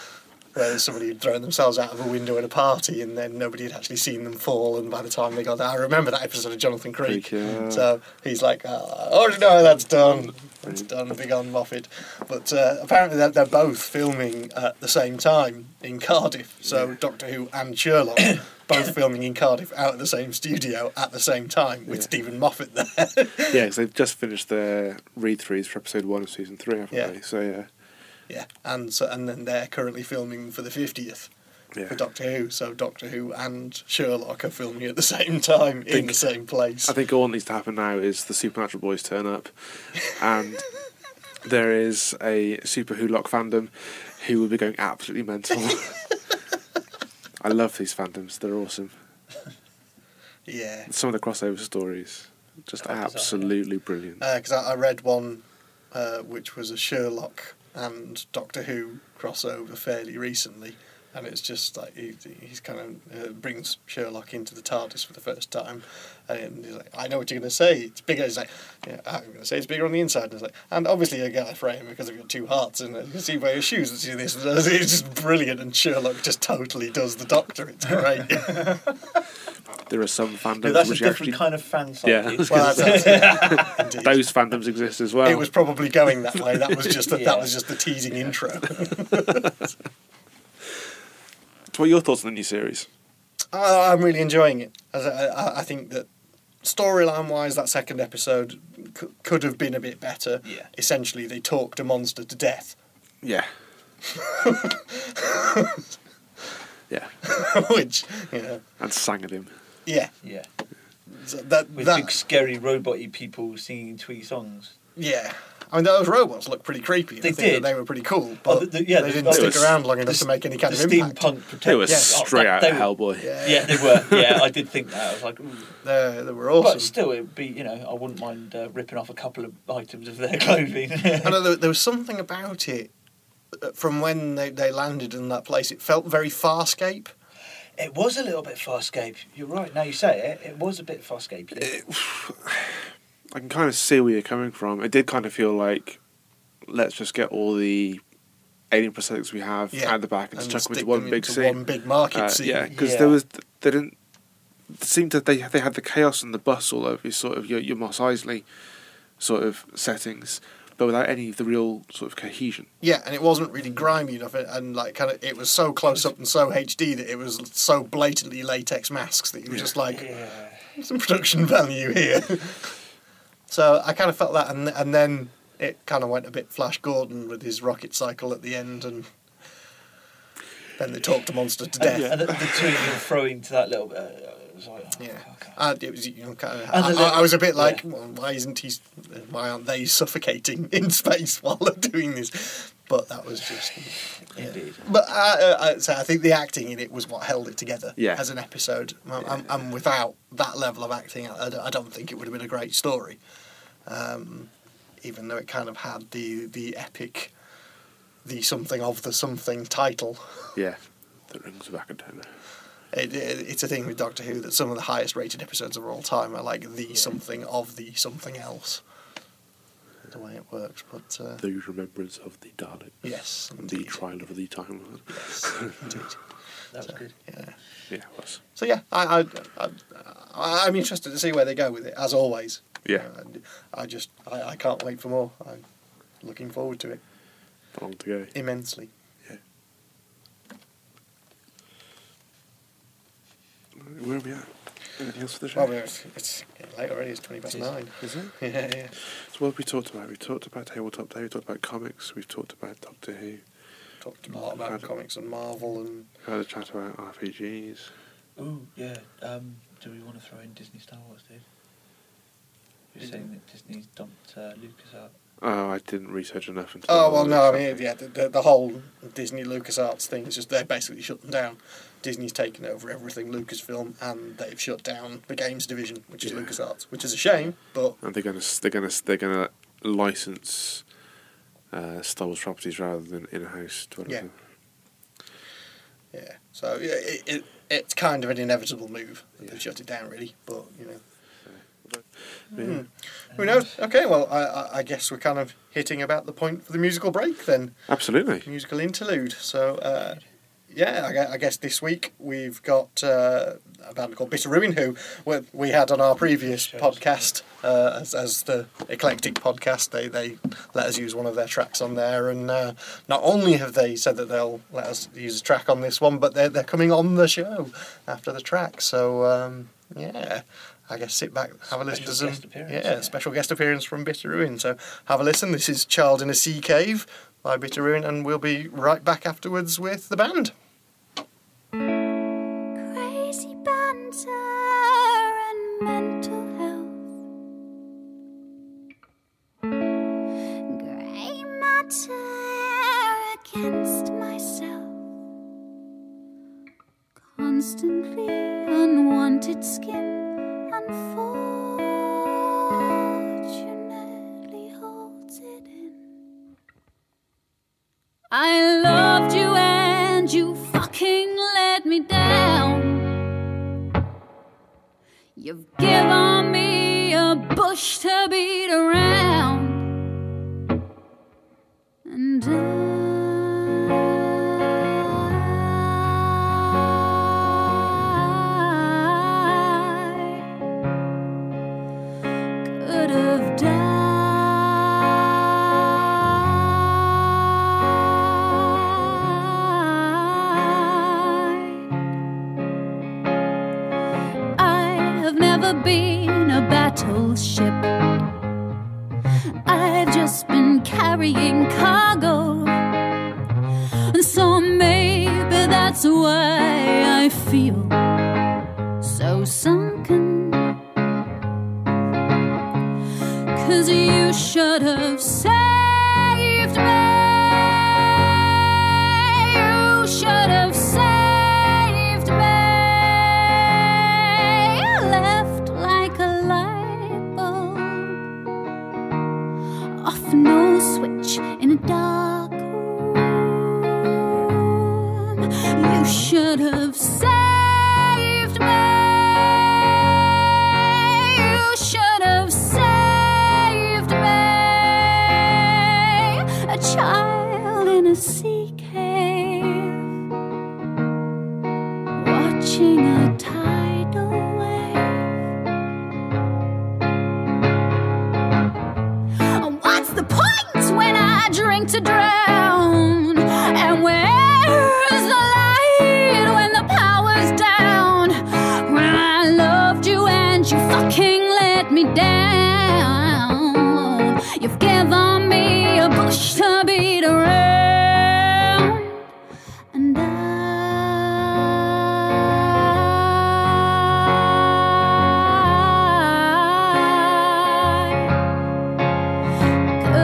Where somebody had thrown themselves out of a window at a party and then nobody had actually seen them fall, and by the time they got there, I remember that episode of Jonathan Creek. Creek, yeah. So he's like, oh, know how that's done. It's done, big on Moffat. But uh, apparently they're, they're both filming at the same time in Cardiff. So Yeah. Doctor Who and Sherlock both filming in Cardiff out of the same studio at the same time with Yeah. Steven Moffat there. Yeah, because they've just finished their read throughs for episode one of season three, haven't Yeah. they? So yeah, yeah, and so and then they're currently filming for the fiftieth yeah. for Doctor Who. So Doctor Who and Sherlock are filming at the same time in the same place. I think all that needs to happen now is the Supernatural boys turn up, and there is a Super Who Lock fandom who will be going absolutely mental. I love these fandoms; they're awesome. yeah, Some of the crossover stories, just Quite bizarre, absolutely brilliant. because I, I read one uh, which was a Sherlock and Doctor Who crossover fairly recently, and it's just like he, he's kind of uh, brings Sherlock into the TARDIS for the first time, and he's like, "I know what you're going to say. It's bigger." He's like, "Yeah, I'm going to say it's bigger on the inside." And he's like, "And obviously you're Gallifreyan because of your two hearts, and uh, you can see by your shoes that see this." It's just brilliant, and Sherlock just totally does the Doctor. It's great. There are some fandoms No, that's a different actually kind of fan Yeah. well, that's, that's it. Indeed. those fandoms exist as well. It was probably going that way. That was just the, Yeah. that was just the teasing intro. So what are your thoughts on the new series? I, I'm really enjoying it. As I, I, I think that storyline wise, that second episode c- could have been a bit better. Yeah. Essentially, they talked a monster to death. Yeah, Yeah, which you know, and sang at him. yeah, Yeah, so that, with that big scary robot-y people singing twee songs. yeah. I mean, those robots looked pretty creepy. They I think that did. They were pretty cool, Oh, but the- the- yeah, they the- didn't stick the- around long enough the- to make any kind the of impact. steampunk protect. They were Yes. Oh, straight that- out they of were- Hellboy. Yeah, Yeah, they were. Yeah, I did think that. I was like, Ooh. They, they were awesome. but still, it'd be you know, I wouldn't mind uh, ripping off a couple of items of their clothing. I know there, there was something about it uh, from when they, they landed in that place. It felt very Farscape. it was a little bit Farscape. You're right. Now you say it, it was a bit Farscape. I can kind of see where you're coming from. It did kind of feel like, let's just get all the alien prosthetics we have Yeah, at the back and, just chuck them into one them big into scene. one big market Uh, scene. yeah, because Yeah. there was they didn't it seemed that they they had the chaos and the bustle of your sort of your your Mos Eisley sort of settings, but without any of the real sort of cohesion. Yeah, and it wasn't really grimy enough, and- and like kind of, it was so close up and so HD that it was so blatantly latex masks that you were just like, yeah. some production value here. so I kind of felt that, and and then it kind of went a bit Flash Gordon with his rocket cycle at the end, and then they talked the monster to death. And the, the two of them throwing to that little bit. Uh, it was like, oh, Yeah, okay. and it was you know kind of. I, little- I was a bit like, yeah. well, why isn't he? Why aren't they suffocating in space while they're doing this? But that was just. Indeed. But uh, I, so I think the acting in it was what held it together Yeah. as an episode. And, and- and without that level of acting, I, I don't think it would have been a great story. Um, even though it kind of had the the epic, the something of the something title. Yeah, that rings back a donor. It, it, it's a thing with Doctor Who that some of the highest rated episodes of all time are like the Yeah. something of the something else. The way it works, but uh, The remembrance of the Daleks. yes, The trial of the Time Yes, indeed. That was good. Yeah. Yeah, it was. So yeah, I, I, I, I'm interested to see where they go with it, as always. Yeah. Uh, and I just, I, I can't wait for more. I'm looking forward to it Not long to go. immensely. Yeah. Where are we at? Anything else for the show? Well, it's, it's late already. It's twenty past nine. Is it? Yeah, yeah. So what have we talked about? We talked about Tabletop Day, we talked about comics, we've talked about Doctor Who, Talked a lot about comics and Marvel and had a chat about RPGs. Ooh, yeah. Um, do we want to throw in Disney Star Wars, Dave? You're saying that Disney's dumped uh, Lucas out. Oh, I didn't research enough. Into Oh well, no, I mean, yeah, the, the, the whole Disney LucasArts thing is just they're basically shutting down. Disney's taken over everything Lucasfilm, and they've shut down the games division, which is Yeah. LucasArts, which is a shame. But And they're gonna they're gonna they're gonna license uh, Star Wars properties rather than in-house development. yeah, so yeah, it, it it's kind of an inevitable move. that Yeah. They've shut it down, really. But you know, Yeah. Hmm. who knows? Okay, well, I, I, I guess we're kind of hitting about the point for the musical break then. Absolutely. musical interlude. So, uh, yeah, I I guess this week we've got uh, a band called Bitter Ruin, who we- we had on our previous Shows. podcast uh, as, as the eclectic podcast. They they let us use one of their tracks on there, and uh, not only have they said that they'll let us use a track on this one, but they're they're coming on the show after the track. So um, yeah. I guess sit back, have a listen to some yeah, yeah. special guest appearance from Bitter Ruin. So have a listen. This is Child in a Sea Cave by Bitter Ruin, and we'll be right back afterwards with the band. Crazy banter and mental health. Grey matter against myself. Constantly unwanted skin I loved you and you fucking let me down. You've given me a bush to beat around. And I been a battleship. I've just been carrying cargo. And so maybe that's why I feel so sunken. Cause you should have saved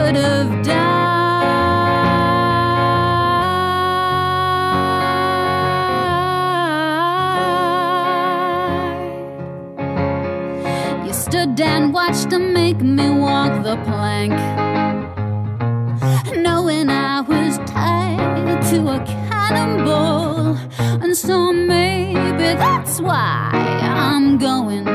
Have died. You stood and watched them make me walk the plank, knowing I was tied to a cannonball, and so maybe that's why I'm going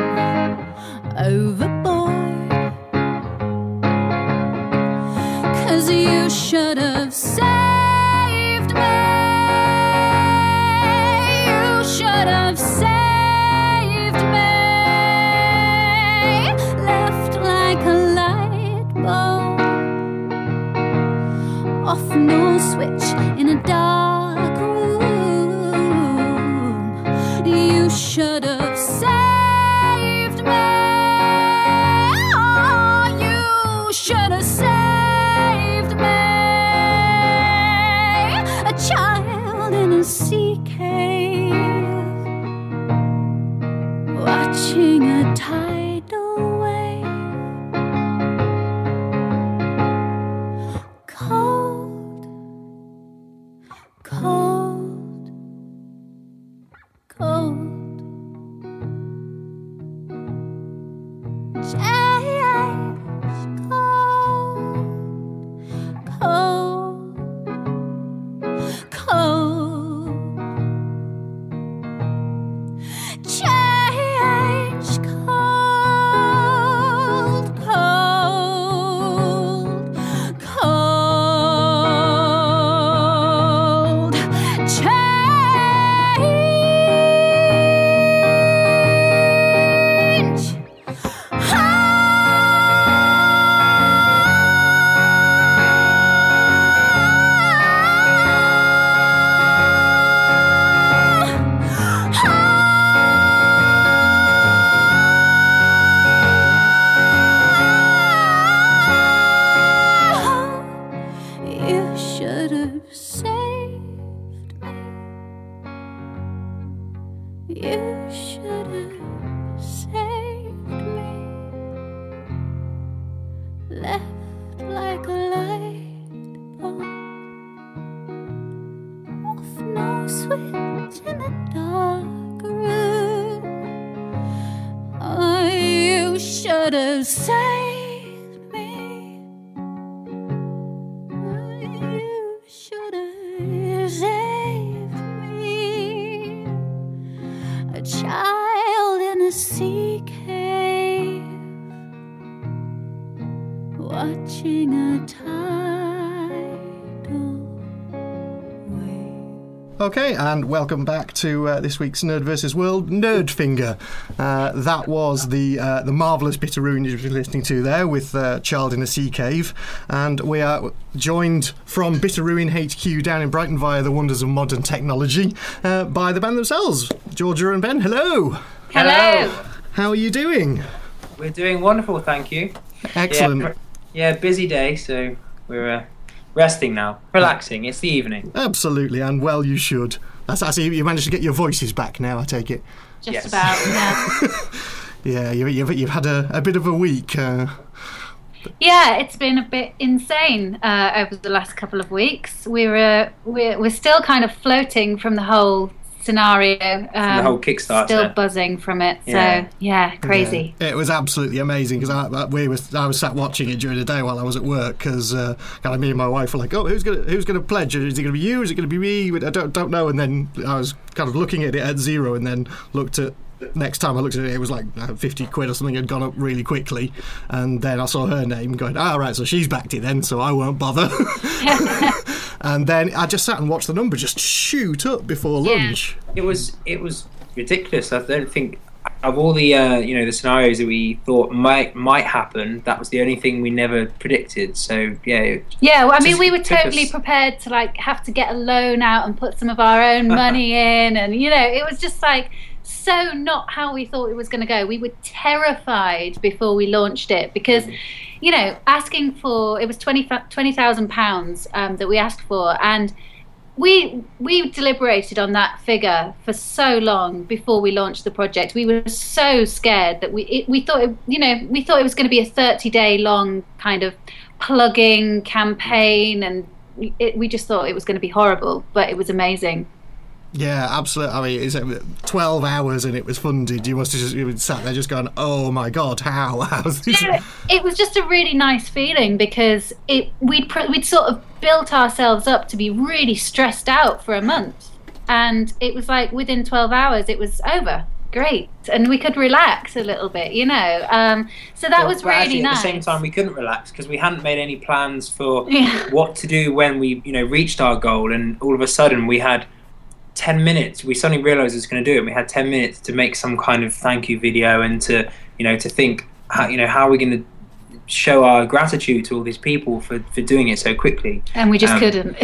Okay, and welcome back to uh, this week's Nerd vs. World Nerd Finger. Uh, that was the uh, the marvelous Bitter Ruin you were listening to there with uh, Child in a Sea Cave, and we are joined from Bitter Ruin HQ down in Brighton via the wonders of modern technology uh, by the band themselves, Georgia and Ben. Hello, Hello. how are you doing? We're doing wonderful, thank you. Excellent. Yeah, yeah busy day, so we're uh, resting now, relaxing. It's the evening. Absolutely, and well, you should. That's, I see you managed to get your voices back now. I take it. Just Yes. about. Yeah. Yeah, you, you've you've had a, a bit of a week. Uh, Yeah, it's been a bit insane uh, over the last couple of weeks. We're uh, we're we're still kind of floating from the whole scenario. Um, the whole Kickstarter. Still buzzing from it. So yeah, crazy. Yeah, it was absolutely amazing because I, I- we was I was sat watching it during the day while I was at work because uh, kind of me and my wife were like, oh, who's gonna who's gonna pledge? Is it gonna be you? Is it gonna be me? I don't don't know. And then I was kind of looking at it at zero, and then looked at. Next time I looked at it, it was like uh, 50 quid or something had gone up really quickly. And then I saw her name going, ah, right, so she's backed it then, so I won't bother. and then I just sat and watched the number just shoot up before lunch. It was it was ridiculous. I don't think of all the uh, you know the scenarios that we thought might might happen. That was the only thing we never predicted. So yeah, Yeah, well, I mean, we were totally us- prepared to like have to get a loan out and put some of our own money in, and you know, it was just like so not how we thought it was going to go. We were terrified before we launched it because, you know, asking for it was twenty twenty thousand pounds um, that we asked for, and we we deliberated on that figure for so long before we launched the project. We were so scared that we it, we thought it, you know we thought it was going to be a thirty day long kind of plugging campaign, and it, we just thought it was going to be horrible, but it was amazing. Yeah, absolutely. I mean, it's uh, 12 hours and it was funded. You must have just you sat there just going, oh my God, how? How's this? Yeah, it was just a really nice feeling because it we'd pr- we'd sort of built ourselves up to be really stressed out for a month, and it was like within twelve hours it was over. Great, and we could relax a little bit, you know. Um, so that Well, was really actually, nice. At the same time, we couldn't relax because we hadn't made any plans for Yeah. what to do when we, you know, reached our goal, and all of a sudden we had ten minutes. We suddenly realised it was going to do it. and We had ten minutes to make some kind of thank you video and to, you know, to think, how, you know, how are we going to show our gratitude to all these people for, for doing it so quickly. and we just Um, couldn't.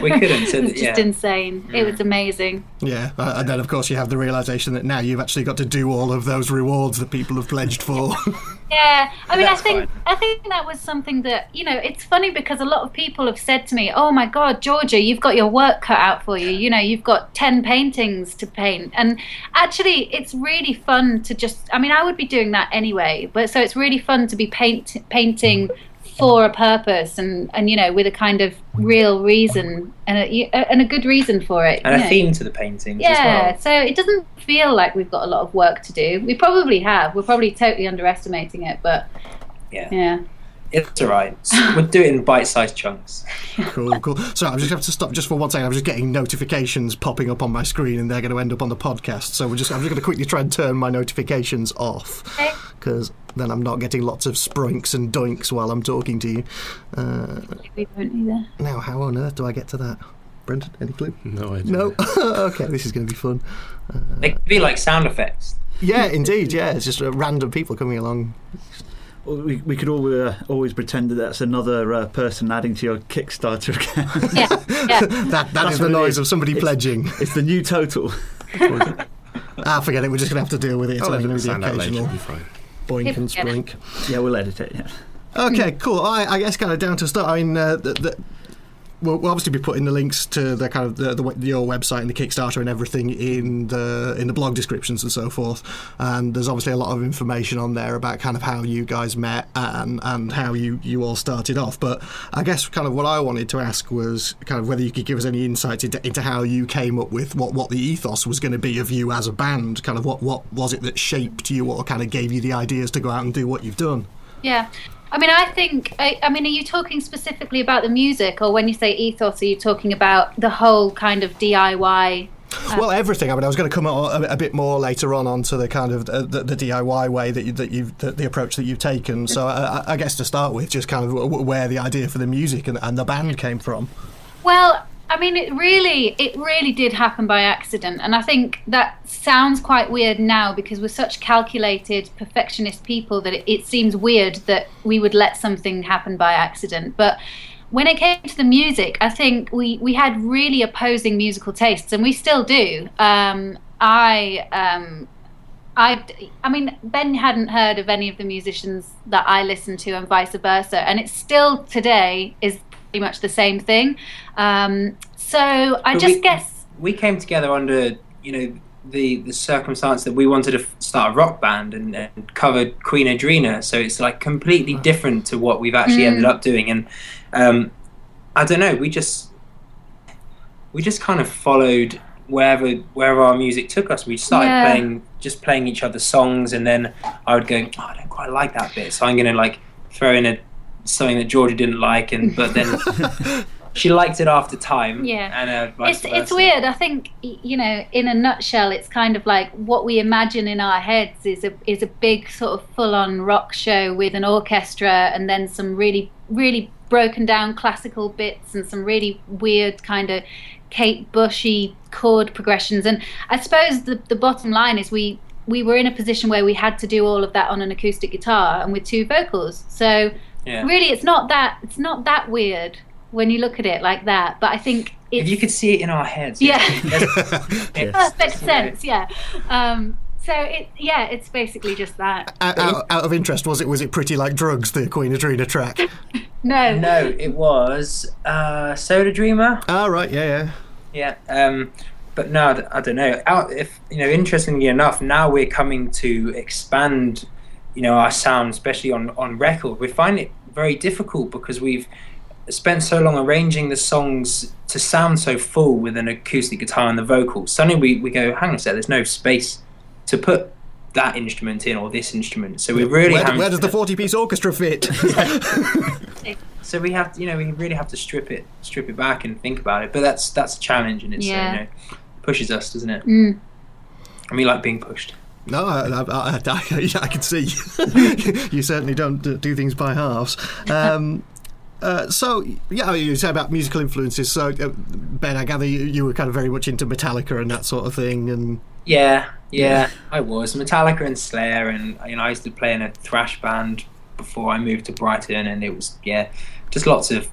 we couldn't, so it was that- just yeah. insane. It was amazing. Yeah, and then of course you have the realization that now you've actually got to do all of those rewards that people have pledged for. Yeah, I mean, I think fine. I think that was something that you know. It's funny because a lot of people have said to me, "Oh my God, Georgia, you've got your work cut out for you. You know, you've got ten paintings to paint." And actually, it's really fun to just. I mean, I would be doing that anyway, but so it's really fun to be paint painting for a purpose and and you know with a kind of real reason and a and a good reason for it. And a know. theme to the paintings Yeah, as well. so it doesn't feel like we've got a lot of work to do. We probably have. We're probably totally underestimating it, but Yeah. yeah. It's all right. We'll do it in bite-sized chunks. cool, cool. So I'm just going to have to stop just for one second. I'm just getting notifications popping up on my screen, and they're going to end up on the podcast. So we're just I'm just going to quickly try and turn my notifications off Okay. because then I'm not getting lots of sprinks and doinks while I'm talking to you. Uh, We won't either. now, how on earth do I get to that? Brendan, any clue? No idea. No. okay, this is going to be fun. They could be like sound effects. Yeah, indeed. Yeah, it's just uh, random people coming along. Well, we, we could all, uh, always pretend that that's another uh, person adding to your Kickstarter account. Yeah, yeah. That that That's the noise is. of somebody It's- pledging. it's the new total. Ah, forget it. We're just going to have to deal with it. It's I'll only going to be the occasional be fine. boink and Yeah. sprink. Yeah, we'll edit it. Yeah. Okay, cool. I, I guess kind of down to start. I mean, uh, the, the, we'll, we'll obviously be putting the links to the kind of the, the your website and the Kickstarter and everything in the in the blog descriptions and so forth. And there's obviously a lot of information on there about kind of how you guys met and and how you you all started off. But I guess kind of what I wanted to ask was kind of whether you could give us any insight into, into how you came up with what what the ethos was going to be of you as a band. Kind of what what was it that shaped you or kind of gave you the ideas to go out and do what you've done. Yeah. I mean, I think. I, I mean, are you talking specifically about the music, or when you say ethos, are you talking about the whole kind of DIY? Well, everything. I mean, I was going to come a, a bit more later on onto the kind of uh, the, the DIY way that you, that you've the, the approach that you've taken. So, I, I guess to start with, just kind of where the idea for the music and, and the band came from. Well, I mean, it really, it really did happen by accident, and I think that sounds quite weird now because we're such calculated, perfectionist people that it, it seems weird that we would let something happen by accident. But when it came to the music, I think we we had really opposing musical tastes, and we still do. Um, I. Um, I, I mean, Ben hadn't heard of any of the musicians that I listened to, and vice versa. And it still today is pretty much the same thing. Um, so I But just we- guess we came together under you know the the circumstance that we wanted to f- start a rock band and, and covered Queen Adreena, so it's like completely different to what we've actually ended up doing. And um, I don't know, we just we just kind of followed wherever wherever our music took us. We started Yeah. playing just playing each other's songs, and then I would go, oh, I don't quite like that bit, so I'm gonna like throw in a something that Georgia didn't like, and but then. She liked it after time, Yeah. and uh, vice it's it's weird. I think you know, in a nutshell, it's kind of like what we imagine in our heads is a is a big sort of full on rock show with an orchestra and then some really really broken down classical bits and some really weird kind of Kate Bushy chord progressions. And I suppose the the bottom line is we we were in a position where we had to do all of that on an acoustic guitar and with two vocals. So Yeah. really, it's not that it's not that weird when you look at it like that. But I think it's If you could see it in our heads, Yeah. It's- perfect sense. Yeah. Um, so it, yeah, it's basically just that. Out, out, out of interest, was it was it pretty like drugs? The Queen Adreena track. No. No, it was uh, Soda Dreamer. Ah, right, yeah, Yeah. Um, but no, I don't know. Out, if you know, interestingly enough, now we're coming to expand, you know, our sound, especially on on record. We find it very difficult because we've spent so long arranging the songs to sound so full with an acoustic guitar and the vocals. Suddenly we, we go, hang on a sec, there's no space to put that instrument in or this instrument. So we really Where, having where does to- the forty-piece orchestra fit? so we have to, you know, we really have to strip it, strip it back and think about it. But that's that's a challenge, and it's uh, Yeah. you know, pushes us, doesn't it? Mm. And we like being pushed. No, I, I, I, I, can see. you certainly don't do things by halves. Um, uh, so yeah, you say about musical influences. So uh, Ben, I gather you, you were kind of very much into Metallica and that sort of thing, and Yeah, yeah, I was Metallica and Slayer, and you know, I used to play in a thrash band before I moved to Brighton, and it was yeah, just lots of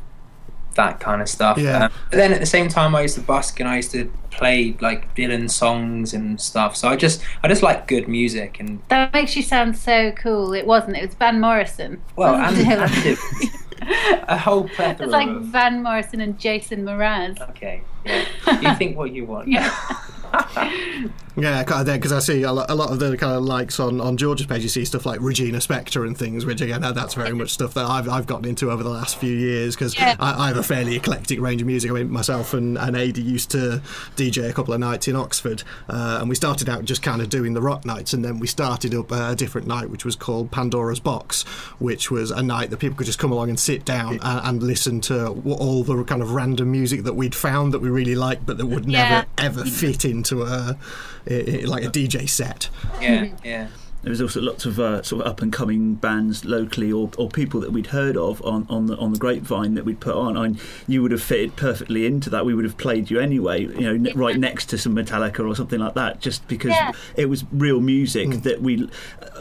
that kind of stuff. Yeah. Um, but then at the same time, I used to busk and I used to play like Dylan songs and stuff. So I just I just like good music and That makes you sound so cool. It wasn't. It was Van Morrison. well, and, Wasn't and Dylan. a whole plethora it's like of Van Morrison and Jason Mraz. okay. Yeah. You think what you want. Yeah. yeah, because I see a lot, a lot of the kind of likes on, on George's page. You see stuff like Regina Spektor and things, which again, that's very much stuff that I've, I've gotten into over the last few years because Yeah. I, I have a fairly eclectic range of music. I mean, myself and, and Ada used to DJ a couple of nights in Oxford, uh, and we started out just kind of doing the rock nights, and then we started up a different night which was called Pandora's Box, which was a night that people could just come along and sit down and, and listen to all the kind of random music that we'd found that we really liked, but that would Yeah. never ever fit into a, i- i- like a DJ set. Yeah, yeah. There was also lots of uh, sort of up and coming bands locally, or, or people that we'd heard of on, on the on the grapevine that we'd put on. And you would have fitted perfectly into that. We would have played you anyway, you know, ne- right next to some Metallica or something like that, just because Yeah. it was real music that we,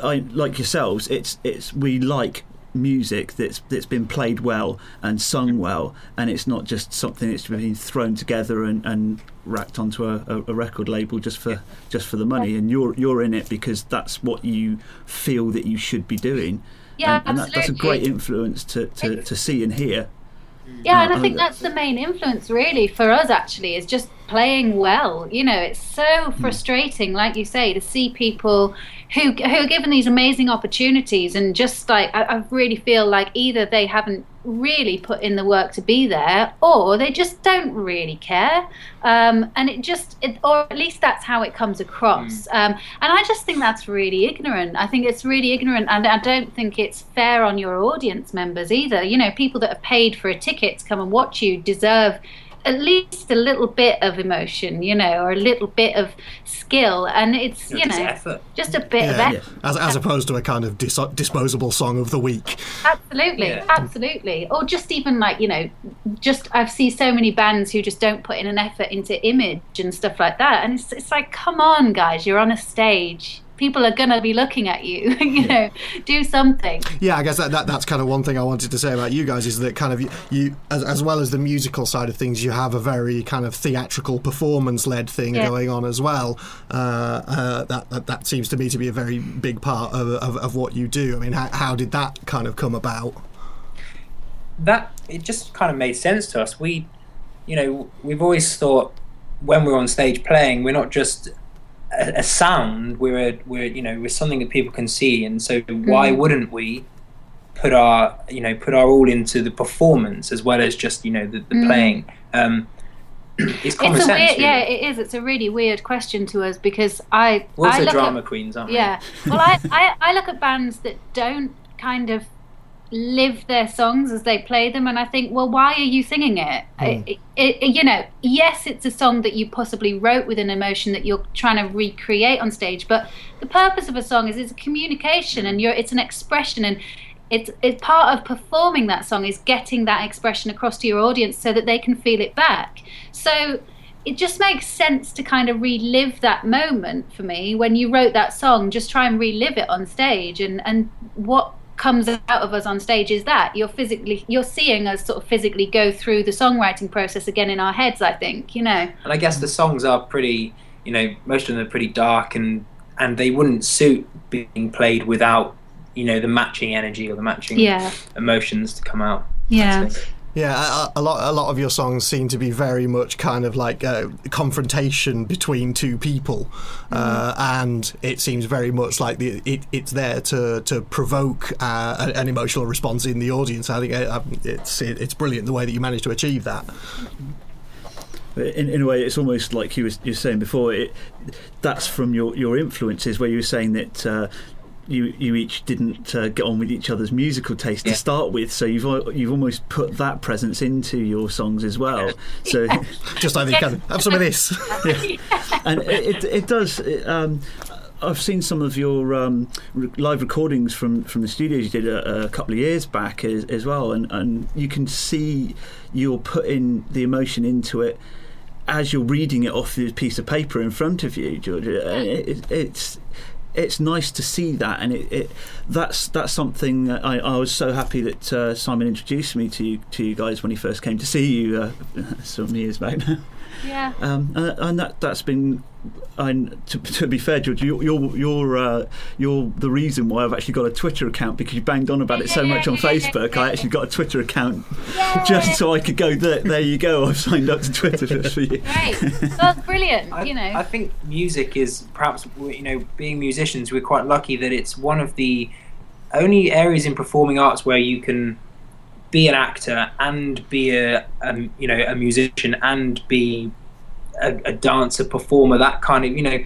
I like yourselves. It's it's we like music that's that's been played well and sung well, and it's not just something that's been thrown together and, and racked onto a, a, record label just for just for the money. And you're you're in it because that's what you feel that you should be doing. Yeah, and, and that, that's a great influence to, to, to see and hear. Yeah, and No, I think uh, that's the main influence really for us actually is just playing well. You know, it's so frustrating, like you say, to see people who who are given these amazing opportunities and just like I, I really feel like either they haven't really put in the work to be there or they just don't really care. Um, and it just it, or at least that's how it comes across. Um, and i just think that's really ignorant. I think it's really ignorant and i don't think it's fair on your audience members either. You know people that have paid for a ticket to come and watch you deserve at least a little bit of emotion you know or a little bit of skill and it's you know effort. just a bit of Yeah, effort as, as opposed to a kind of dis- disposable song of the week. Absolutely, Yeah. absolutely. Or just even like you know, just I've seen so many bands who just don't put in an effort into image and stuff like that, and it's it's like, come on, guys, you're on a stage. People are gonna be looking at you. you know, do something. Yeah, I guess that, that that's kind of one thing I wanted to say about you guys is that kind of you, you as, as well as the musical side of things, you have a very kind of theatrical performance led thing Yeah. going on as well. Uh, uh, that, that that seems to me to be a very big part of, of, of what you do. I mean, how, how did that kind of come about? that it just kind of made sense to us. We, you know, we've always thought when we're on stage playing, we're not just a, a sound. We're a, we're you know we're something that people can see, and so why Mm. wouldn't we put our you know put our all into the performance as well as just you know the, the Mm. playing? Um, it's common It's a sense. weird, really. yeah, it is. It's a really weird question to us because I, We're I also look drama at, queens, aren't we? yeah. Well, I, I, I look at bands that don't kind of live their songs as they play them, and I think, well, why are you singing it? Hmm. It- it- it- you know, yes, it's a song that you possibly wrote with an emotion that you're trying to recreate on stage, but the purpose of a song is it's a communication and you're it's an expression and. It's, it's part of performing that song is getting that expression across to your audience so that they can feel it back. So it just makes sense to kind of relive that moment for me when you wrote that song just try and relive it on stage and and what comes out of us on stage is that you're physically you're seeing us sort of physically go through the songwriting process again in our heads i think you know? And I guess the songs are pretty, you know, most of them are pretty dark, and and they wouldn't suit being played without, you know, the matching energy or the matching yeah. emotions to come out. yeah Yeah, a, a lot. A lot of your songs seem to be very much kind of like a confrontation between two people, uh, and it seems very much like the, it, it's there to to provoke uh, an, emotional response in the audience. I think uh, it's it, it's brilliant the way that you managed to achieve that. In, in a way, it's almost like you were, you were saying before. It, that's from your, your influences, where you were saying that uh, you you each didn't uh, get on with each other's musical taste Yeah. to start with. So you've you've almost put that presence into your songs as well. So Just like they can have some of this. and it, it, it does. It, um, I've seen some of your um, re- live recordings from, from the studios you did a, a couple of years back as, as well, and, and you can see you're putting the emotion into it as you're reading it off the piece of paper in front of you, Georgia. It, it, it's it's nice to see that, and it, it that's that's something I, I was so happy that uh, Simon introduced me to you, to you guys when he first came to see you uh, some years back now. Yeah Um, and, and that that's been, and to, to be fair, George, you're you're you're, uh, you're the reason why I've actually got a Twitter account because you banged on about it so much on Facebook. I actually got a Twitter account just so I could go there. There you go. I've signed up to Twitter just for you. great that's brilliant I, you know I think music is perhaps you know being musicians we're quite lucky that it's one of the only areas in performing arts where you can be an actor and be a, a you know a musician and be a, a dancer performer that kind of you know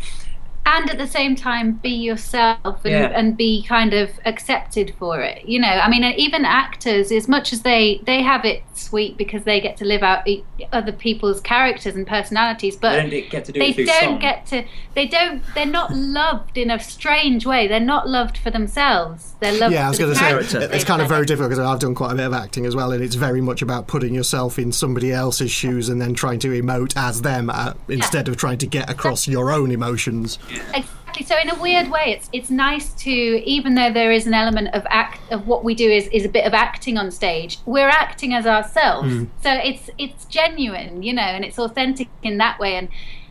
and at the same time be yourself and, Yeah. and be kind of accepted for it you know i mean even actors as much as they they have it sweet because they get to live out e- other people's characters and personalities but they don't get to do they it don't song. get to they don't they're not loved in a strange way they're not loved for themselves they're loved Yeah, I was going to say it's kind of very difficult because I've done quite a bit of acting as well, and it's very much about putting yourself in somebody else's shoes and then trying to emote as them uh, instead of trying to get across your own emotions. Exactly. So in a weird way, it's it's nice to even though there is an element of act of what we do is, is a bit of acting on stage. We're acting as ourselves. Mm. So it's it's genuine, you know, and it's authentic in that way. And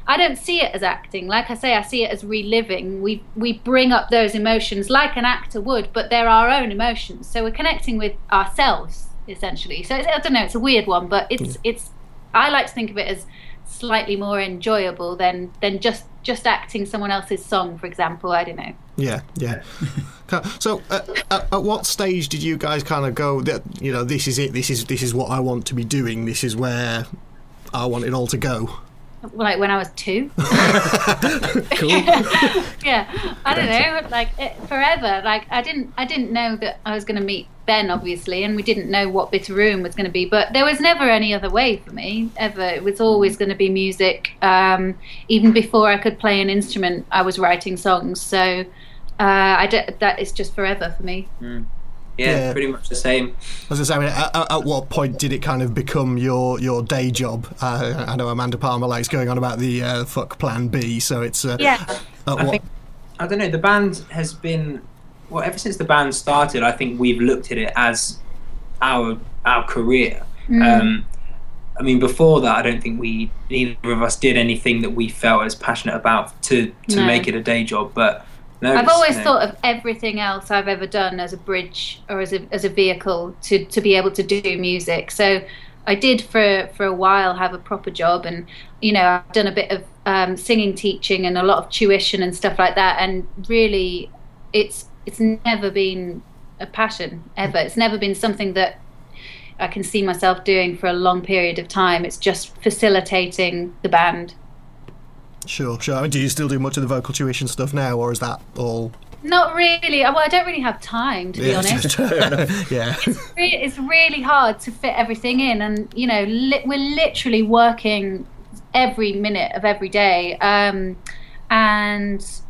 I don't see it as acting. Like I say, I see it as reliving. We we bring up those emotions like an actor would, but they're our own emotions. So we're connecting with ourselves essentially. So it's, I don't know. It's a weird one, but it's it's. I like to think of it as slightly more enjoyable than than just just acting someone else's song, for example. I don't know. Yeah, yeah. so, uh, at, at what stage did you guys kind of go that you know this is it? This is this is what I want to be doing. This is where I want it all to go. Like when I was two. Cool. yeah, I don't know. Like it, forever. Like I didn't I didn't know that I was going to meet Ben, obviously, and we didn't know what Bitter Ruin was going to be. But there was never any other way for me ever. It was always going to be music. Um, even before I could play an instrument, I was writing songs. So. Uh, I d- that is just forever for me. Yeah, Yeah. pretty much the same As I say, I mean, at, at- at what point did it kind of become your your day job? Uh, I know Amanda Palmer likes going on about the uh, fuck Plan B, so it's uh, Yeah. At I what? think I don't know. The band has been well ever since the band started. I think we've looked at it as our our career. Um, I mean, before that, I don't think we neither of us did anything that we felt as passionate about to to No. make it a day job. But no, I've always know, thought of everything else I've ever done as a bridge or as a, as a vehicle to, to be able to do music. So I did for for a while have a proper job, and you know I've done a bit of um, singing teaching and a lot of tuition and stuff like that. And really, it's it's never been a passion ever. It's never been something that I can see myself doing for a long period of time. It's just facilitating the band. Sure, sure. I mean, do you still do much of the vocal tuition stuff now, or is that all? Not really. Well, I don't really have time to be Yeah, honest. yeah. re- it's really hard to fit everything in and you know li- we're literally working every minute of every day um, and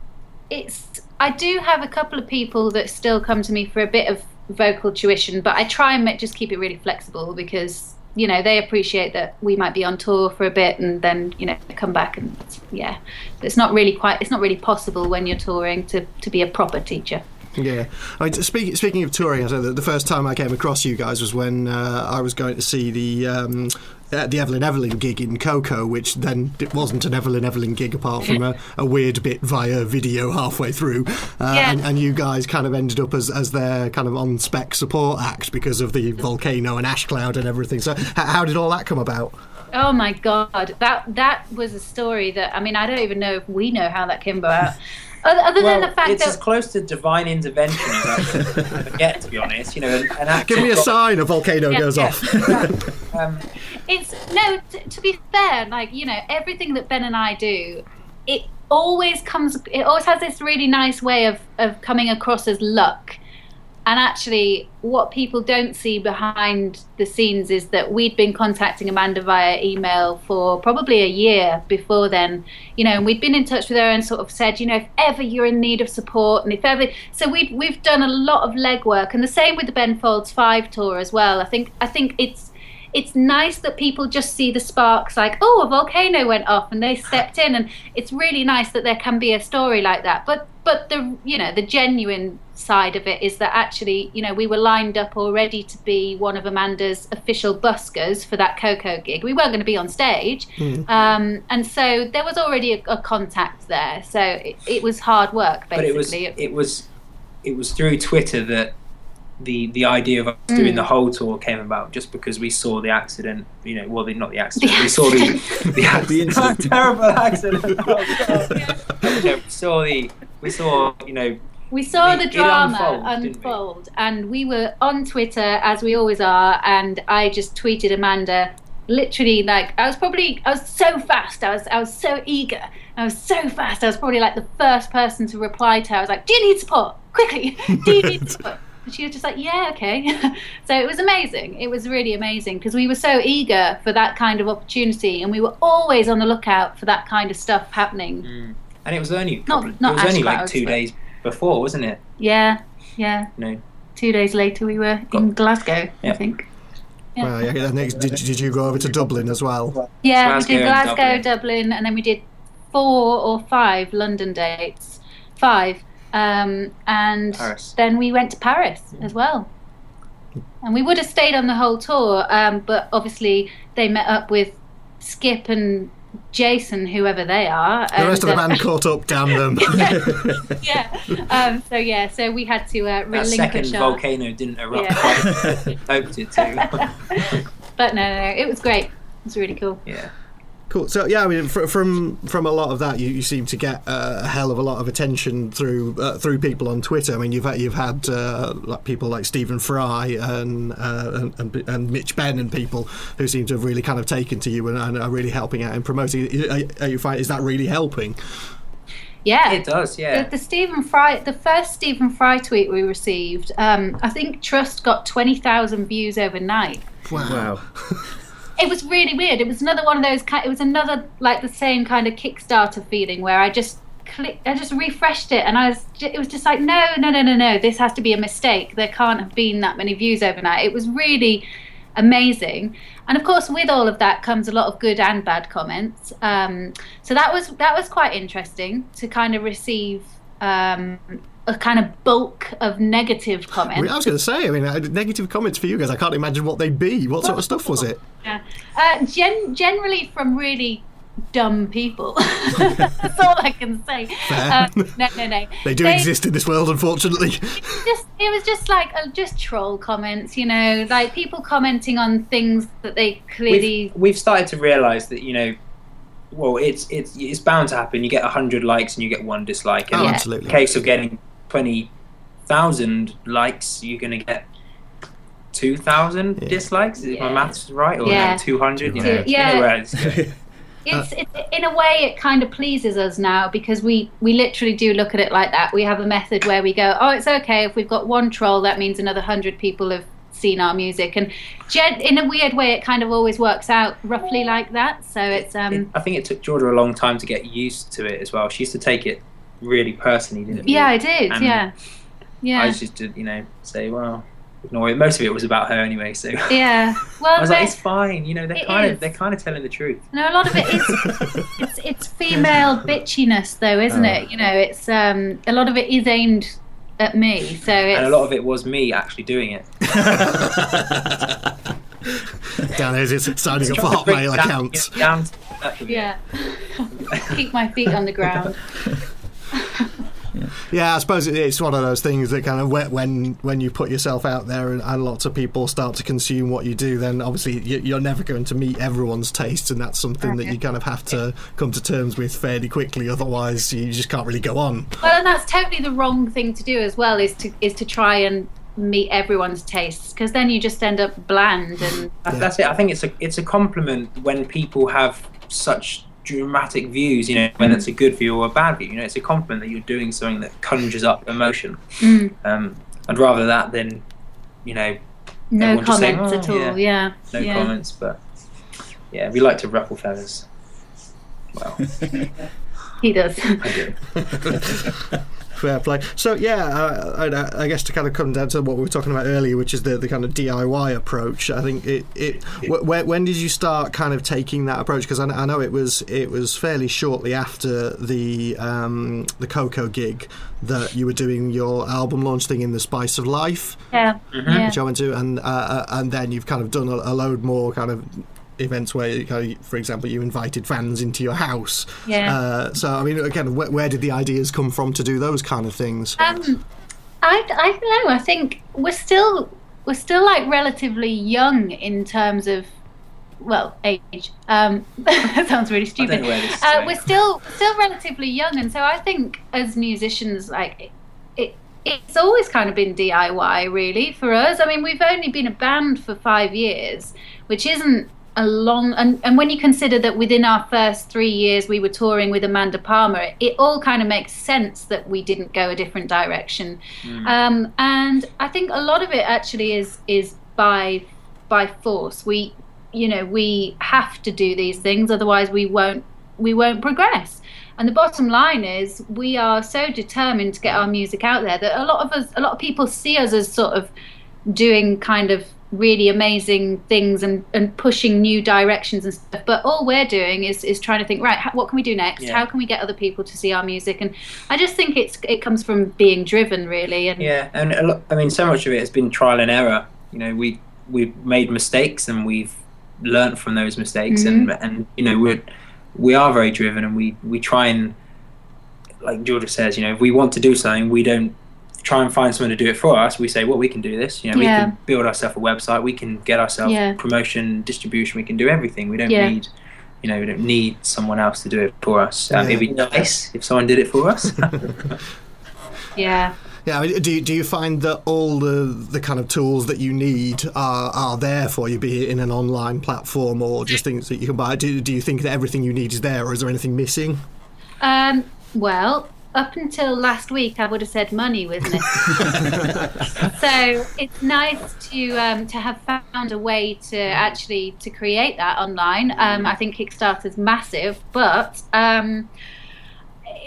it's i do have a couple of people that still come to me for a bit of vocal tuition but i try and make, just keep it really flexible because you know they appreciate that we might be on tour for a bit and then you know come back and yeah. It's not really quite it's not really possible when you're touring to to be a proper teacher Yeah. I mean, speaking speaking of touring, I said that the first time I came across you guys was when uh, I was going to see the. Um, uh, the Evelyn Evelyn gig in KOKO, which then it wasn't an Evelyn Evelyn gig apart from a, a weird bit via video halfway through, uh, Yeah. and, and you guys kind of ended up as, as their kind of on spec support act because of the volcano and ash cloud and everything. So, h- how did all that come about? Oh my god, that that was a story that I mean I don't even know if we know how that came about. Other, other Well, than the fact it's as close to divine intervention as I could ever get, to be honest. You know, an, an actor Give me a got- sign, a volcano Yeah, goes yeah. off. Um, it's no. T- to be fair, like you know, everything that Ben and I do, it always comes. It always has this really nice way of of coming across as luck. And actually, what people don't see behind the scenes is that we'd been contacting Amanda via email for probably a year before then, you know, and we'd been in touch with her and sort of said, you know, if ever you're in need of support, and if ever, so we've we've done a lot of legwork, and the same with the Ben Folds Five tour as well. I think I think it's it's nice that people just see the sparks like oh a volcano went off and they stepped in and it's really nice that there can be a story like that. But but the you know the genuine side of it is that actually you know we were lined up already to be one of amanda's official buskers for that KOKO gig. We weren't going to be on stage. Um, and so there was already a, a contact there. So it, it was hard work basically. but it was it was it was through Twitter that the the idea of us doing Mm. the whole tour came about just because we saw the accident. You know, well, the, not the accident. we saw the the, accident. The incident. terrible accident. Oh, God. You we saw the we saw you know We saw It- the drama unfold, didn't we? unfold, and we were on Twitter as we always are. And I just tweeted Amanda, literally like I was probably I was so fast. I was I was so eager. I was so fast. I was probably like the first person to reply to her. I was like, "Do you need support? Quickly! Do you need support?" And she was just like, "Yeah, okay." so it was amazing. It was really amazing because we were so eager for that kind of opportunity, and we were always on the lookout for that kind of stuff happening. Mm. and it was only Not- couple- not it was only like two days before, wasn't it? Yeah, yeah. You know, two days later we were in Glasgow, I think. Yeah. Well, yeah, and next, did, did you go over to Dublin as well? Yeah, Glasgow we did and Glasgow, Dublin. Dublin. and then we did four or five London dates. Five. Um, and Paris. then we went to Paris as well. And we would have stayed on the whole tour, um, but obviously they met up with Skip and Jason, whoever they are. The rest of the and, uh, band caught up, damn them. yeah. Um, so yeah, so we had to uh, that second our. volcano didn't erupt Yeah. quite hoped it to. But no, no, no, it was great. It was really cool. yeah. Cool. So yeah, I mean, fr- from from a lot of that, you, you seem to get uh, a hell of a lot of attention through uh, through people on Twitter. I mean, you've had, you've had uh, like people like Stephen Fry and, uh, and and and Mitch Benn and people who seem to have really kind of taken to you and, and are really helping out and promoting. Are, are you find, is that really helping? Yeah. It does, yeah. The, the Stephen Fry, the first Stephen Fry tweet we received, um, I think Trust got twenty thousand views overnight. Wow. It was really weird. It was another one of those. It was another like the same kind of Kickstarter feeling where I just clicked, I just refreshed it, and I was. It was just like, no, no, no, no, no. This has to be a mistake. There can't have been that many views overnight. It was really amazing. And of course, with all of that comes a lot of good and bad comments. Um, so that was that was quite interesting to kind of receive um, a kind of bulk of negative I, comments. mean, I was going to say, I mean, uh, negative comments for you guys. I can't imagine what they'd be. What sort of stuff was it? Yeah. Uh, gen- generally from really dumb people. That's all I can say. Um, no, no, no. They do exist in this world, unfortunately. Just, it was just like uh, just troll comments, you know, like people commenting on things that they clearly. we've, we've started to realise that you know, well, it's it's it's bound to happen. You get hundred likes and you get one dislike. And Oh, Yeah. absolutely. case of getting twenty thousand likes, you're going to get two thousand Yeah. dislikes. Is my Yeah. maths right? Or Yeah. two hundred? You know, yeah. Whereas, It's, it's in a way it kind of pleases us now because we we literally do look at it like that. We have a method where we go, oh, it's okay if we've got one troll, that means another hundred people have seen our music, and gen- in a weird way, it kind of always works out roughly like that. So it's um I think it took Georgia a long time to get used to it as well. She used to take it really personally, didn't yeah, you? I did, And yeah, yeah, I just did, you know, say, well, ignore it. Most of it was about her anyway, so yeah. Well, I was like, it's fine. You know, they're kind is. of they're kind of telling the truth. No, a lot of it is it's it's female bitchiness though, isn't Oh. it? You know, it's um a lot of it is aimed at me. So it's And a lot of it was me actually doing it. Down there, it's signing up for Trying to bring Hotmail it down- accounts. down to earth a bit. yeah. Keep my feet on the ground. Yeah, I suppose it's one of those things that kind of when when, when you put yourself out there and, and lots of people start to consume what you do, then obviously you- you're never going to meet everyone's tastes, and that's something that you kind of have to come to terms with fairly quickly. Otherwise, you just can't really go on. Well, and that's totally the wrong thing to do as well. Is to is to try and meet everyone's tastes because then you just end up bland and That- That's it. I think it's a it's a compliment when people have such dramatic views. You know, whether it's a good view or a bad view. You know, it's a compliment that you're doing something that conjures up emotion. Mm. Um, I'd rather that than, you know, no Everyone just saying, comments "Oh, at all. Yeah, no yeah. comments. But yeah, we like to ruffle feathers. Well, He does. I do. Fair play. So yeah, uh, I, I guess to kind of come down to what we were talking about earlier, which is the, the kind of DIY approach. I think it. it wh- when, when did you start kind of taking that approach? Because I, I know it was it was fairly shortly after the um, the KOKO gig that you were doing your album launch thing in the Spice of Life, Yeah, yeah. which I went to, and uh, uh, and then you've kind of done a, a load more kind of events where, you kind of, for example, you invited fans into your house. Yeah. Uh, so I mean, again, where, where did the ideas come from to do those kind of things? Um, I I don't know. I think we're still we're still like relatively young in terms of well age. Um, that sounds really I stupid. don't know where this is Uh, we're still still relatively young, and so I think as musicians, like it, it, it's always kind of been DIY really for us. I mean, we've only been a band for five years, which isn't a long. And, and when you consider that within our first three years we were touring with Amanda Palmer, it, it all kind of makes sense that we didn't go a different direction. Um, and I think a lot of it actually is is by by force. We you know we have to do these things otherwise we won't we won't progress and the bottom line is we are so determined to get our music out there that a lot of us a lot of people see us as sort of doing kind of really amazing things and, and pushing new directions and stuff but all we're doing is is trying to think right how, what can we do next Yeah. how can we get other people to see our music and i just think it's it comes from being driven really and Yeah, and a lot, I mean, so much of it has been trial and error. You know, we we've made mistakes and we've learnt from those mistakes, and mm-hmm. and you know we're we are very driven, and we we try and like Georgia says, you know, if we want to do something, we don't try and find someone to do it for us. We say, well, we can do this. You know, Yeah. we can build ourselves a website, we can get ourselves Yeah. promotion, distribution, we can do everything. We don't Yeah. need. You know, we don't need someone else to do it for us. Um, Yeah. It'd be nice if someone did it for us. yeah Yeah, I mean, do you, do you find that all the the kind of tools that you need are are there for you, be it in an online platform or just things that you can buy? Do do you think that everything you need is there, or is there anything missing? Um, well, up until last week, I would have said money was missing. so it's nice to um, to have found a way to actually to create that online. Um, I think Kickstarter's massive, but um,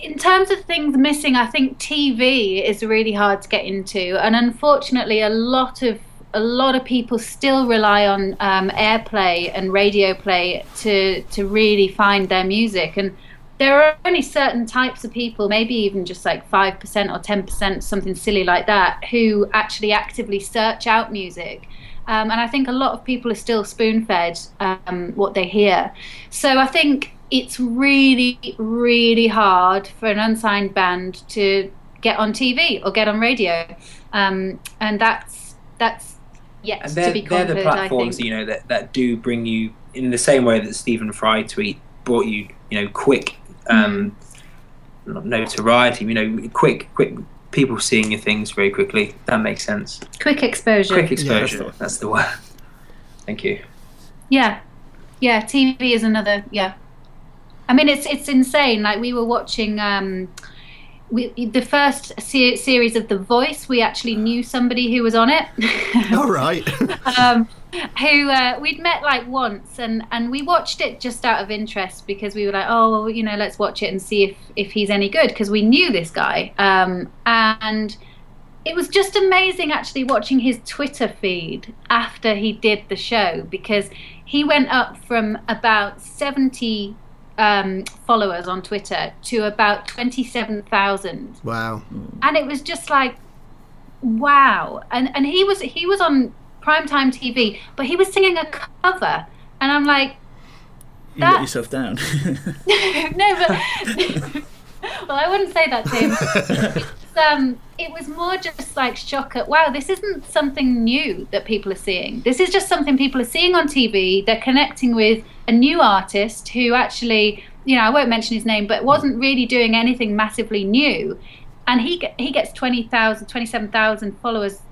in terms of things missing, I think TV is really hard to get into, and unfortunately, a lot of a lot of people still rely on um, airplay and radio play to to really find their music and there are only certain types of people, maybe even just like 5% or 10%, something silly like that, who actually actively search out music. Um, and I think a lot of people are still spoon fed um, what they hear. So I think it's really, really hard for an unsigned band to get on TV or get on radio, um, and that's that's yet and to be they're the platforms you know that, that do bring you in the same way that Stephen Fry tweet brought you you know quick um, not notoriety you know quick quick people seeing your things very quickly that makes sense Quick exposure. quick exposure that's that's the word thank you Yeah, yeah. TV is another. Yeah, I mean it's it's insane. Like we were watching um, we, the first se- series of The Voice. We actually knew somebody who was on it. All right. um, who uh, we'd met like once, and and we watched it just out of interest because we were like, oh, well, you know, let's watch it and see if if he's any good because we knew this guy, um, and it was just amazing actually watching his Twitter feed after he did the show because he went up from about seventy. Um, followers on Twitter to about 27,000 wow. and it was just like wow and and he was he was on primetime tv but he was singing a cover and i'm like You let That- yourself down. no but well i wouldn't say that to him. Um it was more just like shock at wow this isn't something new that people are seeing. This is just something people are seeing on tv they're connecting with a new artist who actually you know i won't mention his name but wasn't really doing anything massively new. And he he gets 20,000 27,000 followers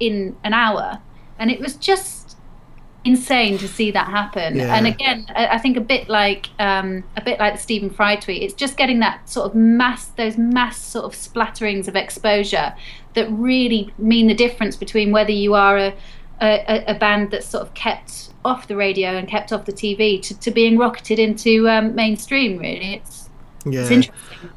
in an hour and it was just insane to see that happen Yeah. and again I, think a bit like um, a bit like the Stephen Fry tweet it's just getting that sort of mass those mass sort of splatterings of exposure that really mean the difference between whether you are a a, a band that's sort of kept off the radio and kept off the TV to, to being rocketed into um, mainstream really it's Yeah.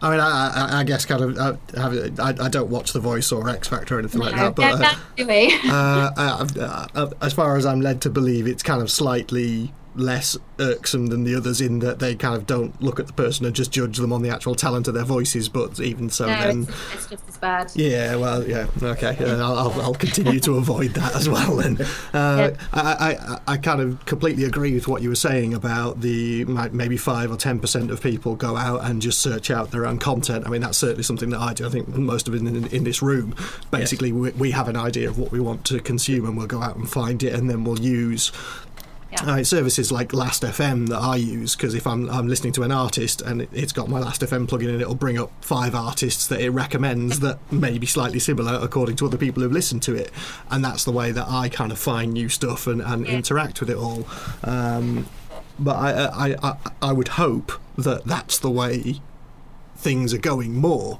I mean, I, I, I guess kind of. I, have, I, I don't watch The Voice or X Factor or anything like that, but. don't- uh, don't do we? uh, uh, uh, as far as I'm led to believe, it's kind of slightly less irksome than the others in that they kind of don't look at the person and just judge them on the actual talent of their voices. But even so, no, then. it's, it's just as bad Yeah, well, yeah, okay. Uh, I'll, I'll, continue to avoid that as well. Then, uh, I, I, I kind of completely agree with what you were saying about the maybe five or ten percent of people go out and just search out their own content. I mean, that's certainly something that I do. I think most of it in, in this room, basically, we, we have an idea of what we want to consume, and we'll go out and find it, and then we'll use Yeah. uh, services like Last FM that I use because if I'm, I'm listening to an artist and it, it's got my Last FM plugin in, it'll bring up five artists that it recommends that may be slightly similar according to other people who've listened to it, and that's the way that I kind of find new stuff and, and Yeah. interact with it all. Um, but I, I, I, I would hope that that's the way things are going more.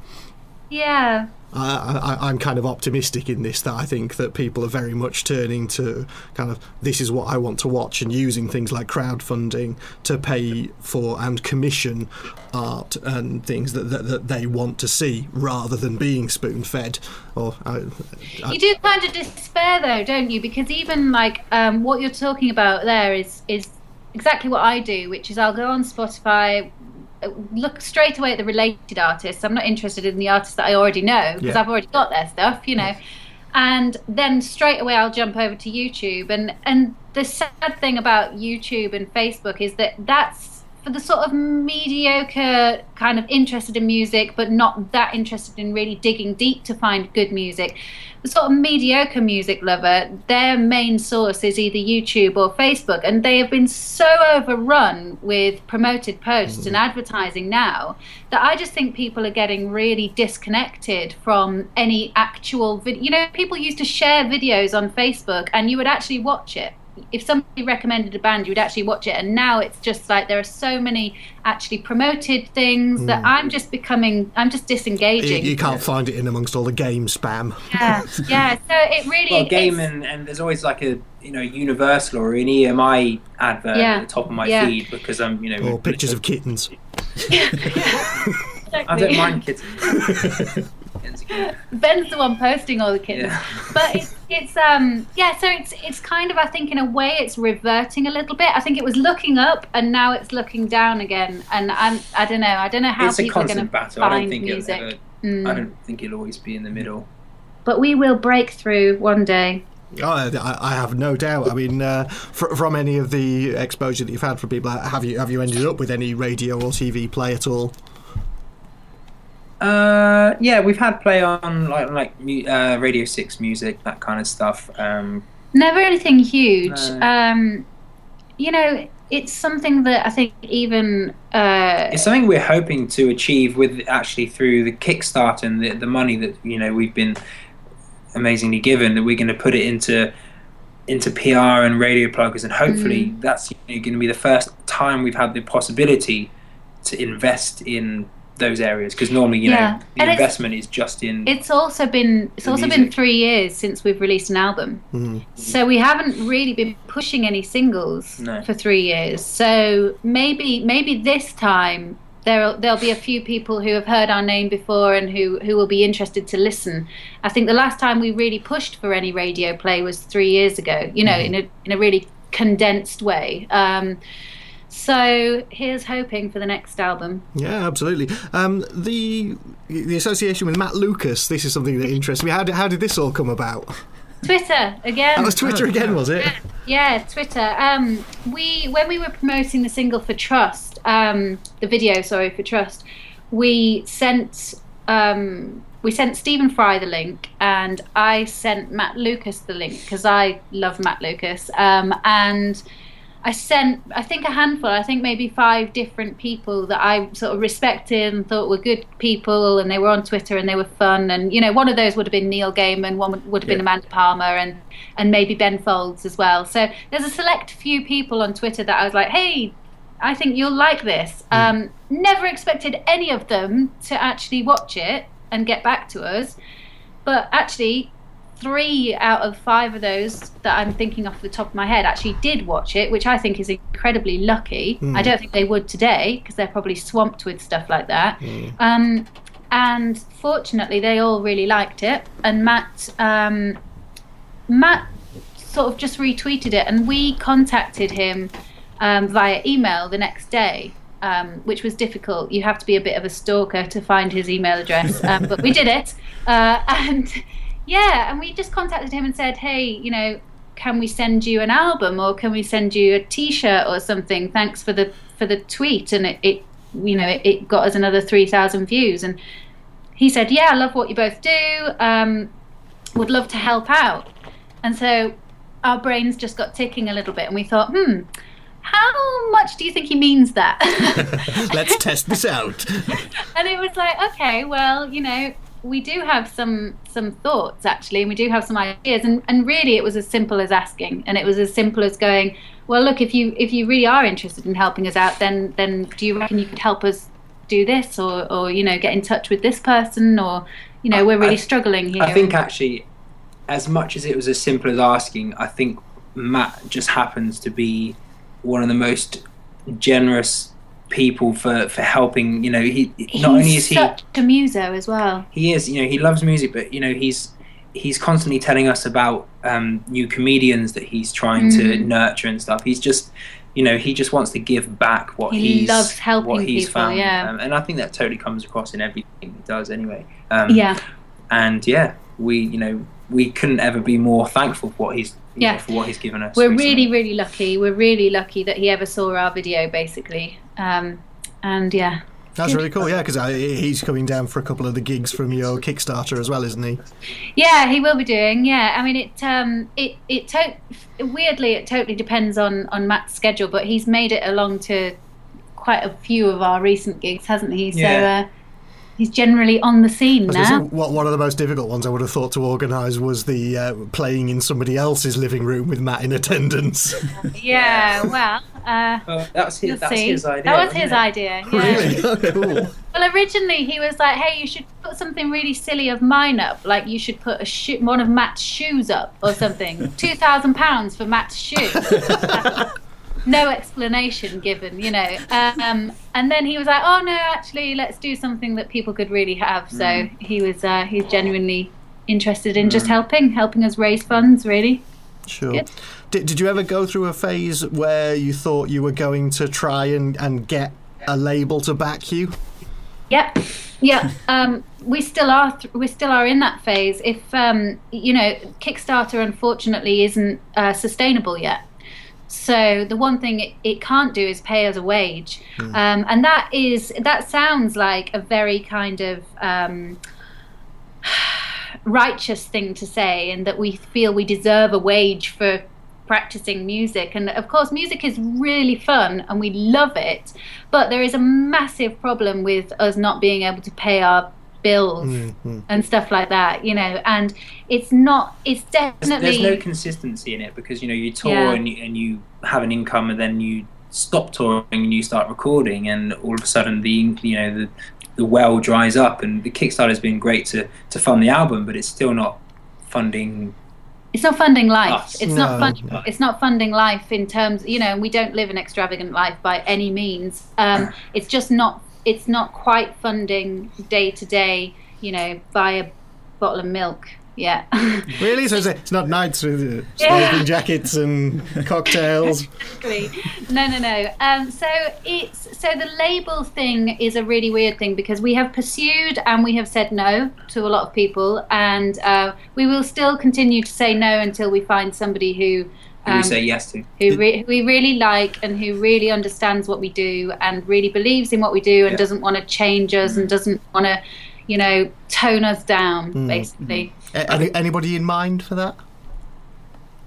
yeah I, I, I'm kind of optimistic in this that I think that people are very much turning to kind of this is what I want to watch and using things like crowdfunding to pay for and commission art and things that, that, that they want to see rather than being spoon fed. Or I, I, you do kind of despair though don't you because even like um, what you're talking about there is is exactly what i do which is i'll go on spotify look straight away at the related artists. I'm not interested in the artists that i already know because Yeah. i've already got their stuff you know. And then straight away i'll jump over to youtube. And and the sad thing about youtube and facebook is that that's for the sort of mediocre kind of interested in music but not that interested in really digging deep to find good music. The sort of mediocre music lover their main source is either youtube or facebook and they have been so overrun with promoted posts and mm. advertising now that i just think people are getting really disconnected from any actual video you know people used to share videos on facebook and you would actually watch it if somebody recommended a band, you would actually watch it. And now it's just like there are so many actually promoted things that hmm. I'm just becoming, I'm just disengaging. you can't find it in amongst all the game spam. Yeah, yeah. So it really. well, game and, and there's always like a you know Universal or an EMI advert Yeah. at the top of my Yeah. feed because I'm you know Or pictures of kittens. I don't mind kittens. Ben's the one posting all the kittens. Yeah. But it's, it's um yeah, so it's it's kind of I think in a way it's reverting a little bit. I think it was looking up and now it's looking down again. And I'm I don't know I don't know how it's a people are going to constant battle. I don't find think music. it'll ever, Mm. I don't think it'll always be in the middle. But we will break through one day. Oh, I, I have no doubt. I mean, uh, fr- from any of the exposure that you've had from people, have you have you ended up with any radio or TV play at all? Uh, yeah, we've had play on like like uh, Radio Six music, that kind of stuff. Um, Never anything huge. No. Um, you know, it's something that I think even uh, it's something we're hoping to achieve with actually through the Kickstarter and the, the money that you know we've been amazingly given that we're going to put it into into PR and radio pluggers and hopefully that's you know, going to be the first time we've had the possibility to invest in those areas because normally you Yeah. know the And investment is just in it's also been it's The also been three years since we've released an album. Mhm. So we haven't really been pushing any singles No. for three years. So maybe maybe this time there'll there'll be a few people who have heard our name before and who who will be interested to listen. I think the last time we really pushed for any radio play was three years ago. You know, in a in a really condensed way. Um, so here's hoping for the next album. Yeah, absolutely. Um, the the association with Matt Lucas. This is something that interests me. How did, how did this all come about? Twitter again. That was Twitter again, was it? Yeah, Twitter. Um, we when we were promoting the single for Trust, um, the video, sorry, for Trust, we sent um, we sent Stephen Fry the link, and I sent Matt Lucas the link because I love Matt Lucas, um, and. I sent, I think, a handful, I think maybe five different people that I sort of respected and thought were good people, and they were on Twitter and they were fun. And, you know, one of those would have been Neil Gaiman, one would- would have been Yeah. Amanda Palmer, and, and maybe Ben Folds as well. So there's a select few people on Twitter that I was like, hey, I think you'll like this. Um, never expected any of them to actually watch it and get back to us. But actually, three out of five of those that I'm thinking off the top of my head actually did watch it, which I think is incredibly lucky. I don't think they would today because they're probably swamped with stuff like that. Um, and fortunately, they all really liked it. And Matt, um, Matt sort of just retweeted it, and we contacted him um, via email the next day. Um, which was difficult. You have to be a bit of a stalker to find his email address, um, but we did it. Uh, and yeah, and we just contacted him and said, hey, you know, can we send you an album or can we send you a T-shirt or something? Thanks for the for the tweet, and it, it you know it, it got us another three thousand views. And he said, yeah, I love what you both do. Um, would love to help out. And so our brains just got ticking a little bit, and we thought, hmm. How much do you think he means that? Let's test this out. and it was like okay well you know we do have some some thoughts actually and we do have some ideas and, and really it was as simple as asking and it was as simple as going well look if you if you really are interested in helping us out then then do you reckon you could help us do this or or you know get in touch with this person or you know we're really I- struggling here. I think actually, as much as it was as simple as asking, I think Matt just happens to be one of the most generous people for for helping. You know, he he's not only is he such a muso as well he is you know he loves music, but you know he's he's constantly telling us about um, new comedians that he's trying to Mm. nurture and stuff. He's just you know he just wants to give back what He he's loves helping what he's people, found, yeah. um, and I think that totally comes across in everything he does anyway. Um, yeah and yeah, we you know we couldn't ever be more thankful for what he's Yeah. know, for what he's given us. we're recently. really really lucky we're really lucky that he ever saw our video basically um, and yeah That's really cool. Yeah, because he's coming down for a couple of the gigs from your Kickstarter as well, isn't he? Yeah, he will be doing. Yeah, I mean it. Um, it it to- weirdly it totally depends on on Matt's schedule, but he's made it along to quite a few of our recent gigs, hasn't he? So Yeah. uh, he's generally on the scene I was gonna now. say, what, one of the most difficult ones I would have thought to organise was the uh, playing in somebody else's living room with Matt in attendance. Yeah, well, uh, Well, that's his. That's his idea. that was his it? idea. Yeah. really? Oh, cool. Well, originally he was like, "Hey, you should put something really silly of mine up. Like you should put a sho- one of Matt's shoes up or something. Two thousand pounds for Matt's shoe." No explanation given, you know. Um, and then he was like, "Oh no, actually, let's do something that people could really have." So he was uh, he's genuinely interested in just helping, helping us raise funds, really. Sure. Good. Did, did you ever go through a phase where you thought you were going to try and, and get a label to back you? Yep, yeah. Um, we still are. Th- we still are in that phase. If um, you know, Kickstarter unfortunately isn't uh, sustainable yet. So the one thing it, it can't do is pay us a wage, um, and that is that sounds like a very kind of um, righteous thing to say, and that we feel we deserve a wage for practicing music. And of course, music is really fun, and we love it. But there is a massive problem with us not being able to pay our bills and stuff like that, you know. And it's not. It's There's, definitely. there's no consistency in it because you know you tour Yeah. and, you, and you have an income and then you stop touring and you start recording and all of a sudden the you know the the well dries up and the Kickstarter has been great to to fund the album but it's still not funding It's not funding life. Us. It's No, not fun, no. It's not funding life in terms, you know. We don't live an extravagant life by any means. Um, it's just not. It's not quite funding day to day. You know, buy a bottle of milk. Yeah. Really? So it's, not nights with uh, Yeah. smoking jackets and cocktails. Exactly. No, no, no. Um, so it's so the label thing is a really weird thing because we have pursued and we have said no to a lot of people, and uh, we will still continue to say no until we find somebody who. Who um, we say yes to. who, re- who we really like and who really understands what we do and really believes in what we do and Yeah. doesn't want to change us and doesn't want to, you know, tone us down, basically. A- Any, anybody in mind for that?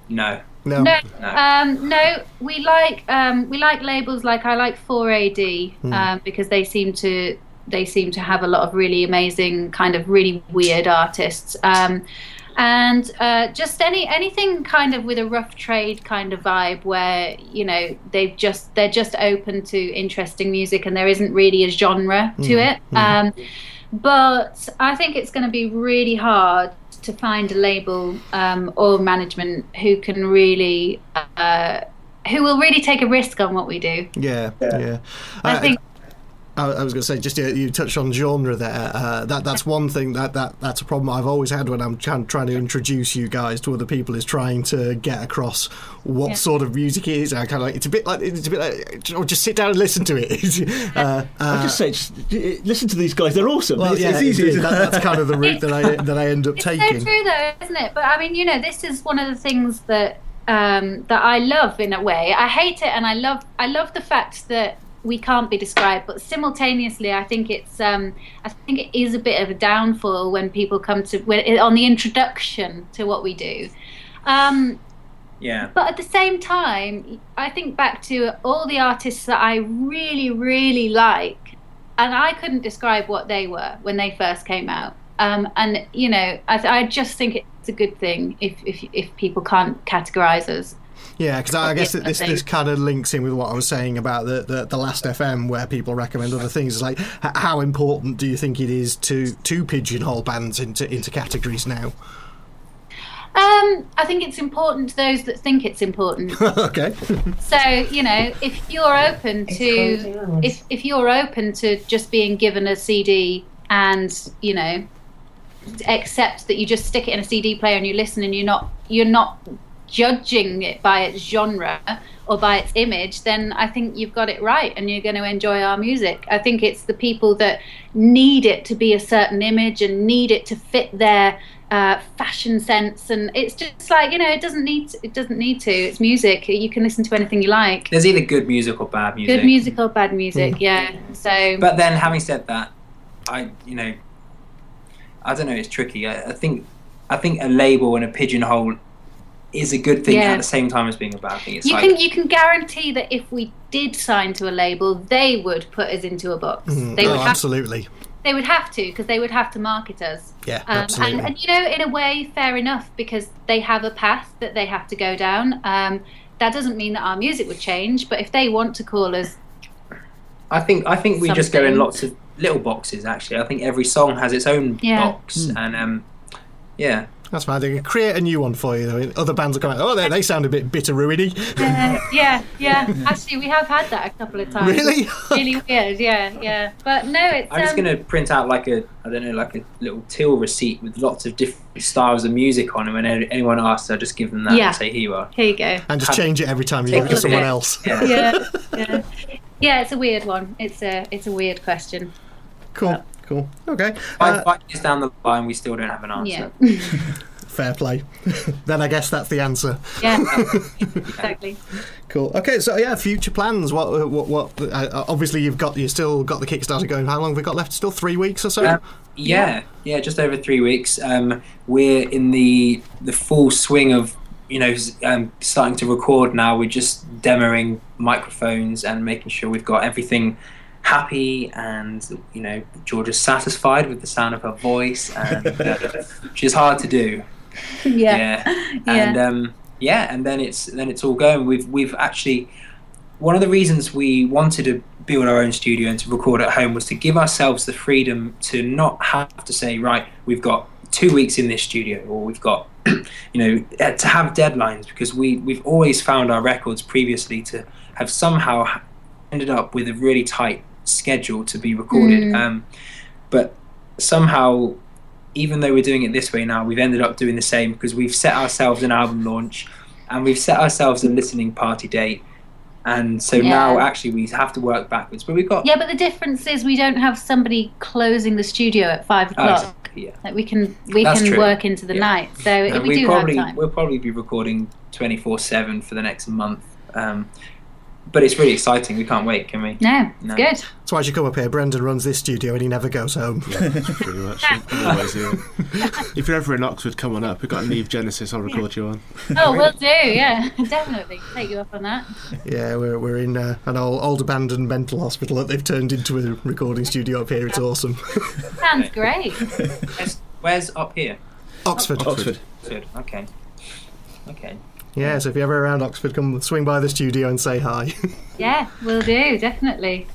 No. No. No, No. um, no, we like um, we like labels like I like 4AD Hmm. um, because they seem to they seem to have a lot of really amazing kind of really weird artists. And uh, just any anything kind of with a rough trade kind of vibe where you know they've just they're just open to interesting music and there isn't really a genre to it. Um, but I think it's going to be really hard to find a label um, or management who can really uh, who will really take a risk on what we do. Yeah, yeah. I Uh, think I, I was going to say, just uh, you touched on genre there. Uh, that that's one thing that, that that's a problem I've always had when I'm trying, trying to introduce you guys to other people is trying to get across what Yeah. sort of music it is. I kind of like it's a bit like it's a bit like or just sit down and listen to it. uh, I uh, just say, just listen to these guys. They're awesome. well, it's, yeah, it's easy. it- that, that's kind of the route that I that I end up it's taking. so true though isn't it but I mean you know this is one of the things that um, that I love in a way I hate it and I love I love the fact that we can't be described but simultaneously I think it's um, I think it is a bit of a downfall when people come to when, on the introduction to what we do um, Yeah. But at the same time, I think back to all the artists that I really, really like, and I couldn't describe what they were when they first came out. Um, and you know, I, I just think it's a good thing if if, if people can't categorize us. Yeah, because I guess that this this kind of links in with what I was saying about the, the, the last FM, where people recommend other things. It's like, how important do you think it is to to pigeonhole bands into into categories now? Um, I think it's important to those that think it's important. okay. So you know, if you're open to if if you're open to just being given a CD and you know accept that you just stick it in a CD player and you listen and you're not you're not judging it by its genre or by its image, then I think you've got it right and you're going to enjoy our music. I think it's the people that need it to be a certain image and need it to fit their uh, fashion sense, and it's just like you know, it doesn't need to, it doesn't need to. It's music. You can listen to anything you like. There's either good music or bad music. Good music or bad music, yeah. So But then, having said that, I you know, I don't know. It's tricky. I, I think I think a label and a pigeonhole is a good thing Yeah. at the same time as being a bad thing. It's you like can you can guarantee that if we did sign to a label, they would put us into a box. They oh, would have absolutely. they would have to because they would have to market us. Yeah, Um, absolutely. and, and you know, in a way, fair enough because they have a path that they have to go down. Um, that doesn't mean that our music would change, but if they want to call us, I think I think we just go in lots of little boxes. Actually, I think every song has its own Yeah. box, and um, yeah, That's fine. They can create a new one for you. I mean, other bands are coming. Oh, they, they sound a bit bitteroony. uh, yeah, yeah. Actually, we have had that a couple of times. Really? really weird. Yeah, yeah. But no, it's. I'm just um, gonna print out like a I don't know like a little till receipt with lots of different styles of music on, and when anyone asks, I'll just give them that Yeah. and say here you are. Here you go. and just Have- change it every time you Take give it to someone look. else. Yeah. Yeah, yeah. Yeah, it's a weird one. It's a it's a weird question. Cool. Cool. Okay. Five, Uh, five years down the line, we still don't have an answer. Yeah. fair play. then I guess that's the answer. Yeah. exactly. Cool. Okay. So yeah, future plans. What? What? What? Uh, obviously, you've got you still got the Kickstarter going. How long have we got left? Still three weeks or so. Um, yeah, yeah, just over three weeks. Um, we're in the the full swing of you know um, starting to record now. We're just demoing microphones and making sure we've got everything happy and you know Georgia's satisfied with the sound of her voice, and uh, which is hard to do. Yeah. yeah. and um, yeah, and then it's then it's all going. We've we've actually one of the reasons we wanted to build our own studio and to record at home was to give ourselves the freedom to not have to say right we've got two weeks in this studio or we've got you know uh, to have deadlines because we we've always found our records previously to have somehow ended up with a really tight schedule to be recorded Mm. um, but somehow even though we're doing it this way now, we've ended up doing the same because we've set ourselves an album launch and we've set ourselves a listening party date. And so Yeah. now actually we have to work backwards. But we've got Yeah, but the difference is we don't have somebody closing the studio at five o'clock. exactly, yeah. Like we can we That's can true. work into the Yeah. night. So we, we do probably have time. we'll probably be recording twenty four seven for the next month. Um, but it's really exciting. We can't wait, can we? No, it's No. good. That's why you come up here. Brendan runs this studio and he never goes home. Pretty much. I'm always here. If you're ever in Oxford, come on up. We've got a Neve Genesys. I'll record you on. Oh, we'll do. Yeah, definitely take you up on that. yeah, we're, we're in uh, an old, old abandoned mental hospital that they've turned into a recording studio up here. It's awesome. Sounds great. Where's, where's up here? Oxford. Oxford. Good. Okay. Okay. Yeah, so if you're ever around Oxford, come swing by the studio and say hi. Yeah, we'll do definitely.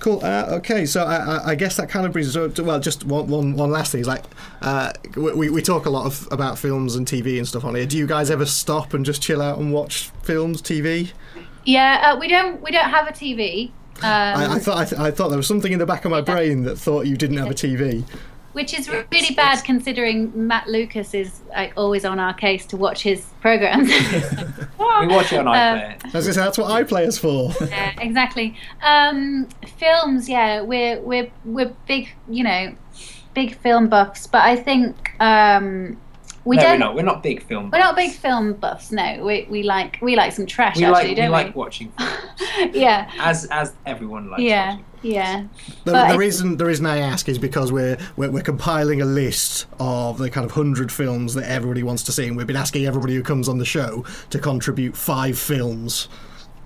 Cool. Uh, okay, so I, I, I guess that kind of brings us to well, just one, one, one last thing is like uh, we, we talk a lot of about films and TV and stuff on here. Do you guys ever stop and just chill out and watch films, TV? Yeah, uh, we don't we don't have a TV. Um, I, I thought I, th- I thought there was something in the back of my brain that thought you didn't have a TV. Which is really bad considering Matt Lucas is like always on our case to watch his programs. We watch it on Um, iPlayer. I was gonna say that's what iPlayer's for. yeah, exactly. Um, films, yeah, we're we're we're big, you know, big film buffs. But I think um, we no, don't. we're not. We're not big film. We're not big film buffs. No, we we like we like some trash We actually, like we don't we? we? like watching films, yeah, as as everyone likes. yeah, watching. yeah. The, But the reason the reason I ask is because we're, we're we're compiling a list of the kind of hundred films that everybody wants to see, and we've been asking everybody who comes on the show to contribute five films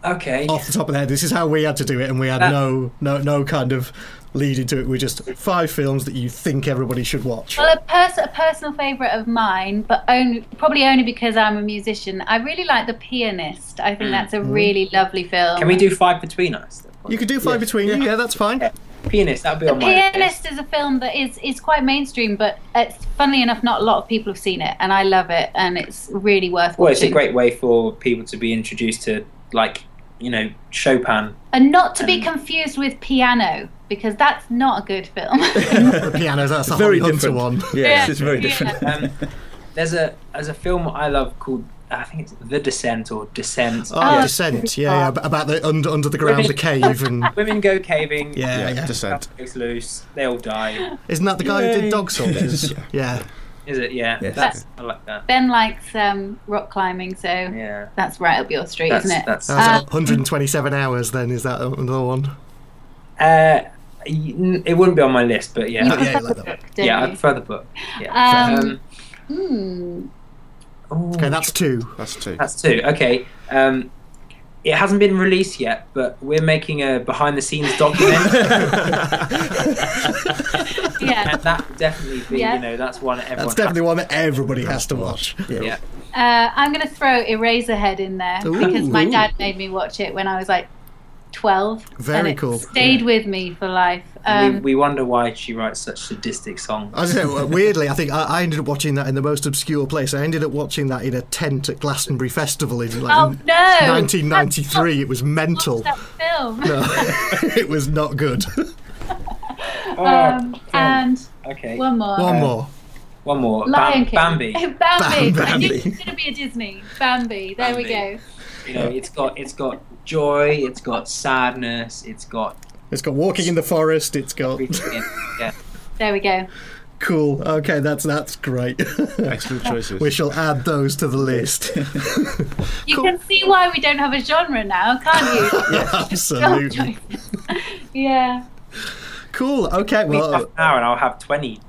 Okay. off the top of their head. This is how we had to do it, and we had That- no no no kind of lead to it. We just five films that you think everybody should watch. Well, a, pers- a personal favourite of mine, but only probably only because I'm a musician. I really like The Pianist. I think that's a really lovely film. Mm. Can we do five between us? You could do five between you. Yeah, that's fine. Pianist. That'll be The on my list. Pianist is a film that is is quite mainstream, but it's funnily enough, not a lot of people have seen it, and I love it, and it's really worth Well, it's a great way for people to be introduced to, like, you know, Chopin. and not to be confused with Piano, because that's not a good film. The pianos. That's a Very Hunter different. one. Yeah, Yeah. it's very Yeah. different. Um, there's a there's a film I love called I think it's The Descent or Descent. Oh, Oh. Descent. Yeah, yeah, about the under under the ground, the cave, and Women go caving. yeah, Yeah, yeah. Descent. Goes loose. They all die. Isn't that the guy who did Dog Soldiers? yeah. Is it? Yeah. Yes. That's I like that. ben likes um, rock climbing, so Yeah. that's right up your street, That's isn't it? that's. That's Uh, 127 hours. Then is that another one? Uh, y- it wouldn't be on my list, but You yeah. yeah, prefer like book, yeah, I you? prefer the book. Yeah. Um, Um, hmm. Okay, that's two. That's two. That's two. Okay. Um, it hasn't been released yet, but we're making a behind the scenes documentary, Yeah. and that would definitely be, Yeah. you know, that's one everyone. That's definitely one that everybody has to watch. Yeah. Uh, I'm going to throw Eraserhead in there because my Ooh. dad made me watch it when I was like 12. Very and it cool. Stayed with me for life. we, Um, we wonder why she writes such sadistic songs. I was gonna say, weirdly, I think I, I ended up watching that in the most obscure place. I ended up watching that in a tent at Glastonbury Festival in like oh no! 1993. It was mental. That film. No, it was not good. Um, and okay. one more. One more. One more. Lion Bam- King. Bambi. Bambi. Bam- I knew Bambi. it was going to be a Disney. Bambi. There we go. You know, it's got it's got joy, it's got sadness, it's got It's got walking in the forest. It's got yeah. There we go. cool. Okay, that's that's great. Excellent choices. we shall add those to the list. You can see why we don't have a genre now, can't you? Absolutely. yeah. Cool. Okay. Well, half Well. an hour and I'll have 20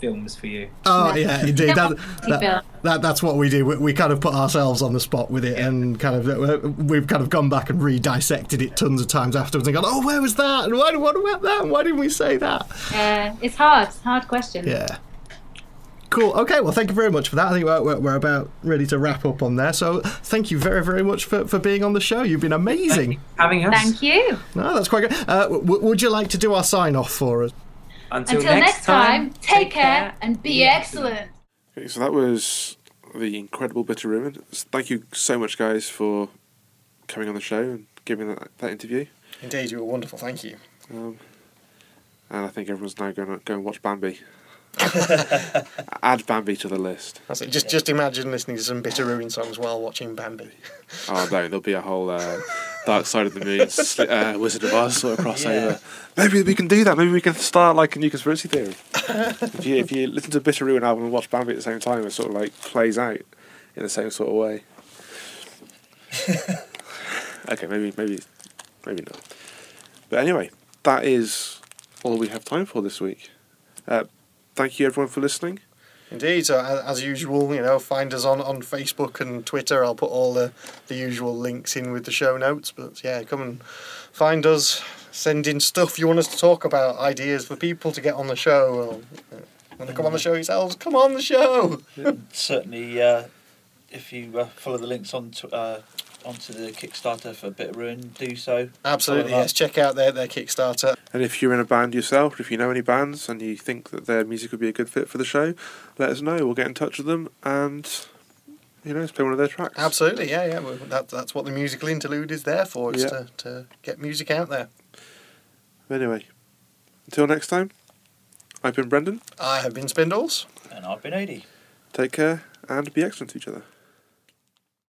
films for you. Oh yeah, indeed. That, that, that that's what we do. We, we kind of put ourselves on the spot with it, and kind of uh, we've kind of gone back and re-dissected it tons of times afterwards, and gone, "Oh, where was that? And why? What about that? Why didn't we say that?" Uh, it's hard. It's a hard question. Yeah. Cool. Okay. Well, thank you very much for that. I think we're, we're, we're about ready to wrap up on there. So, thank you very, very much for, for being on the show. You've been amazing. Having us. Thank you. No, that's quite good. Uh, w- would you like to do our sign off for us? Until, Until next time, take care and be excellent. Okay, so that was the incredible Bitter Ruin. Thank you so much, guys, for coming on the show and giving that, that interview. Indeed, you were wonderful. Thank you. Um, and I think everyone's now going to go and watch Bambi. Add Bambi to the list. That's it. Just just imagine listening to some Bitter Ruin songs while watching Bambi. Oh no, there'll be a whole uh, Dark Side of the Moon, uh, Wizard of Oz sort of crossover. Maybe we can do that. Maybe we can start like a new conspiracy theory. if you if you listen to Bitter Ruin album and watch Bambi at the same time, it sort of like plays out in the same sort of way. okay, maybe maybe maybe not. But anyway, that is all we have time for this week. Uh, thank you everyone for listening. Indeed. So as usual, you know, find us on, on Facebook and Twitter. I'll put all the, the usual links in with the show notes. But yeah, come and find us. Send in stuff you want us to talk about, ideas for people to get on the show. Or, uh, want to come on the show yourselves? Come on the show. Certainly, uh, if you uh, follow the links on to, uh, onto the Kickstarter for Bitter Ruin, do so. Absolutely. Follow Yes. Check out their their Kickstarter. And if you're in a band yourself, if you know any bands and you think that their music would be a good fit for the show, let us know. We'll get in touch with them and, you know, let's play one of their tracks. Absolutely. Yeah. Yeah. Well, that that's what the musical interlude is there for. Is Yeah. to, to get music out there. Anyway, until next time, I've been Brendan. I have been Spindles. And I've been 80. Take care and be excellent to each other.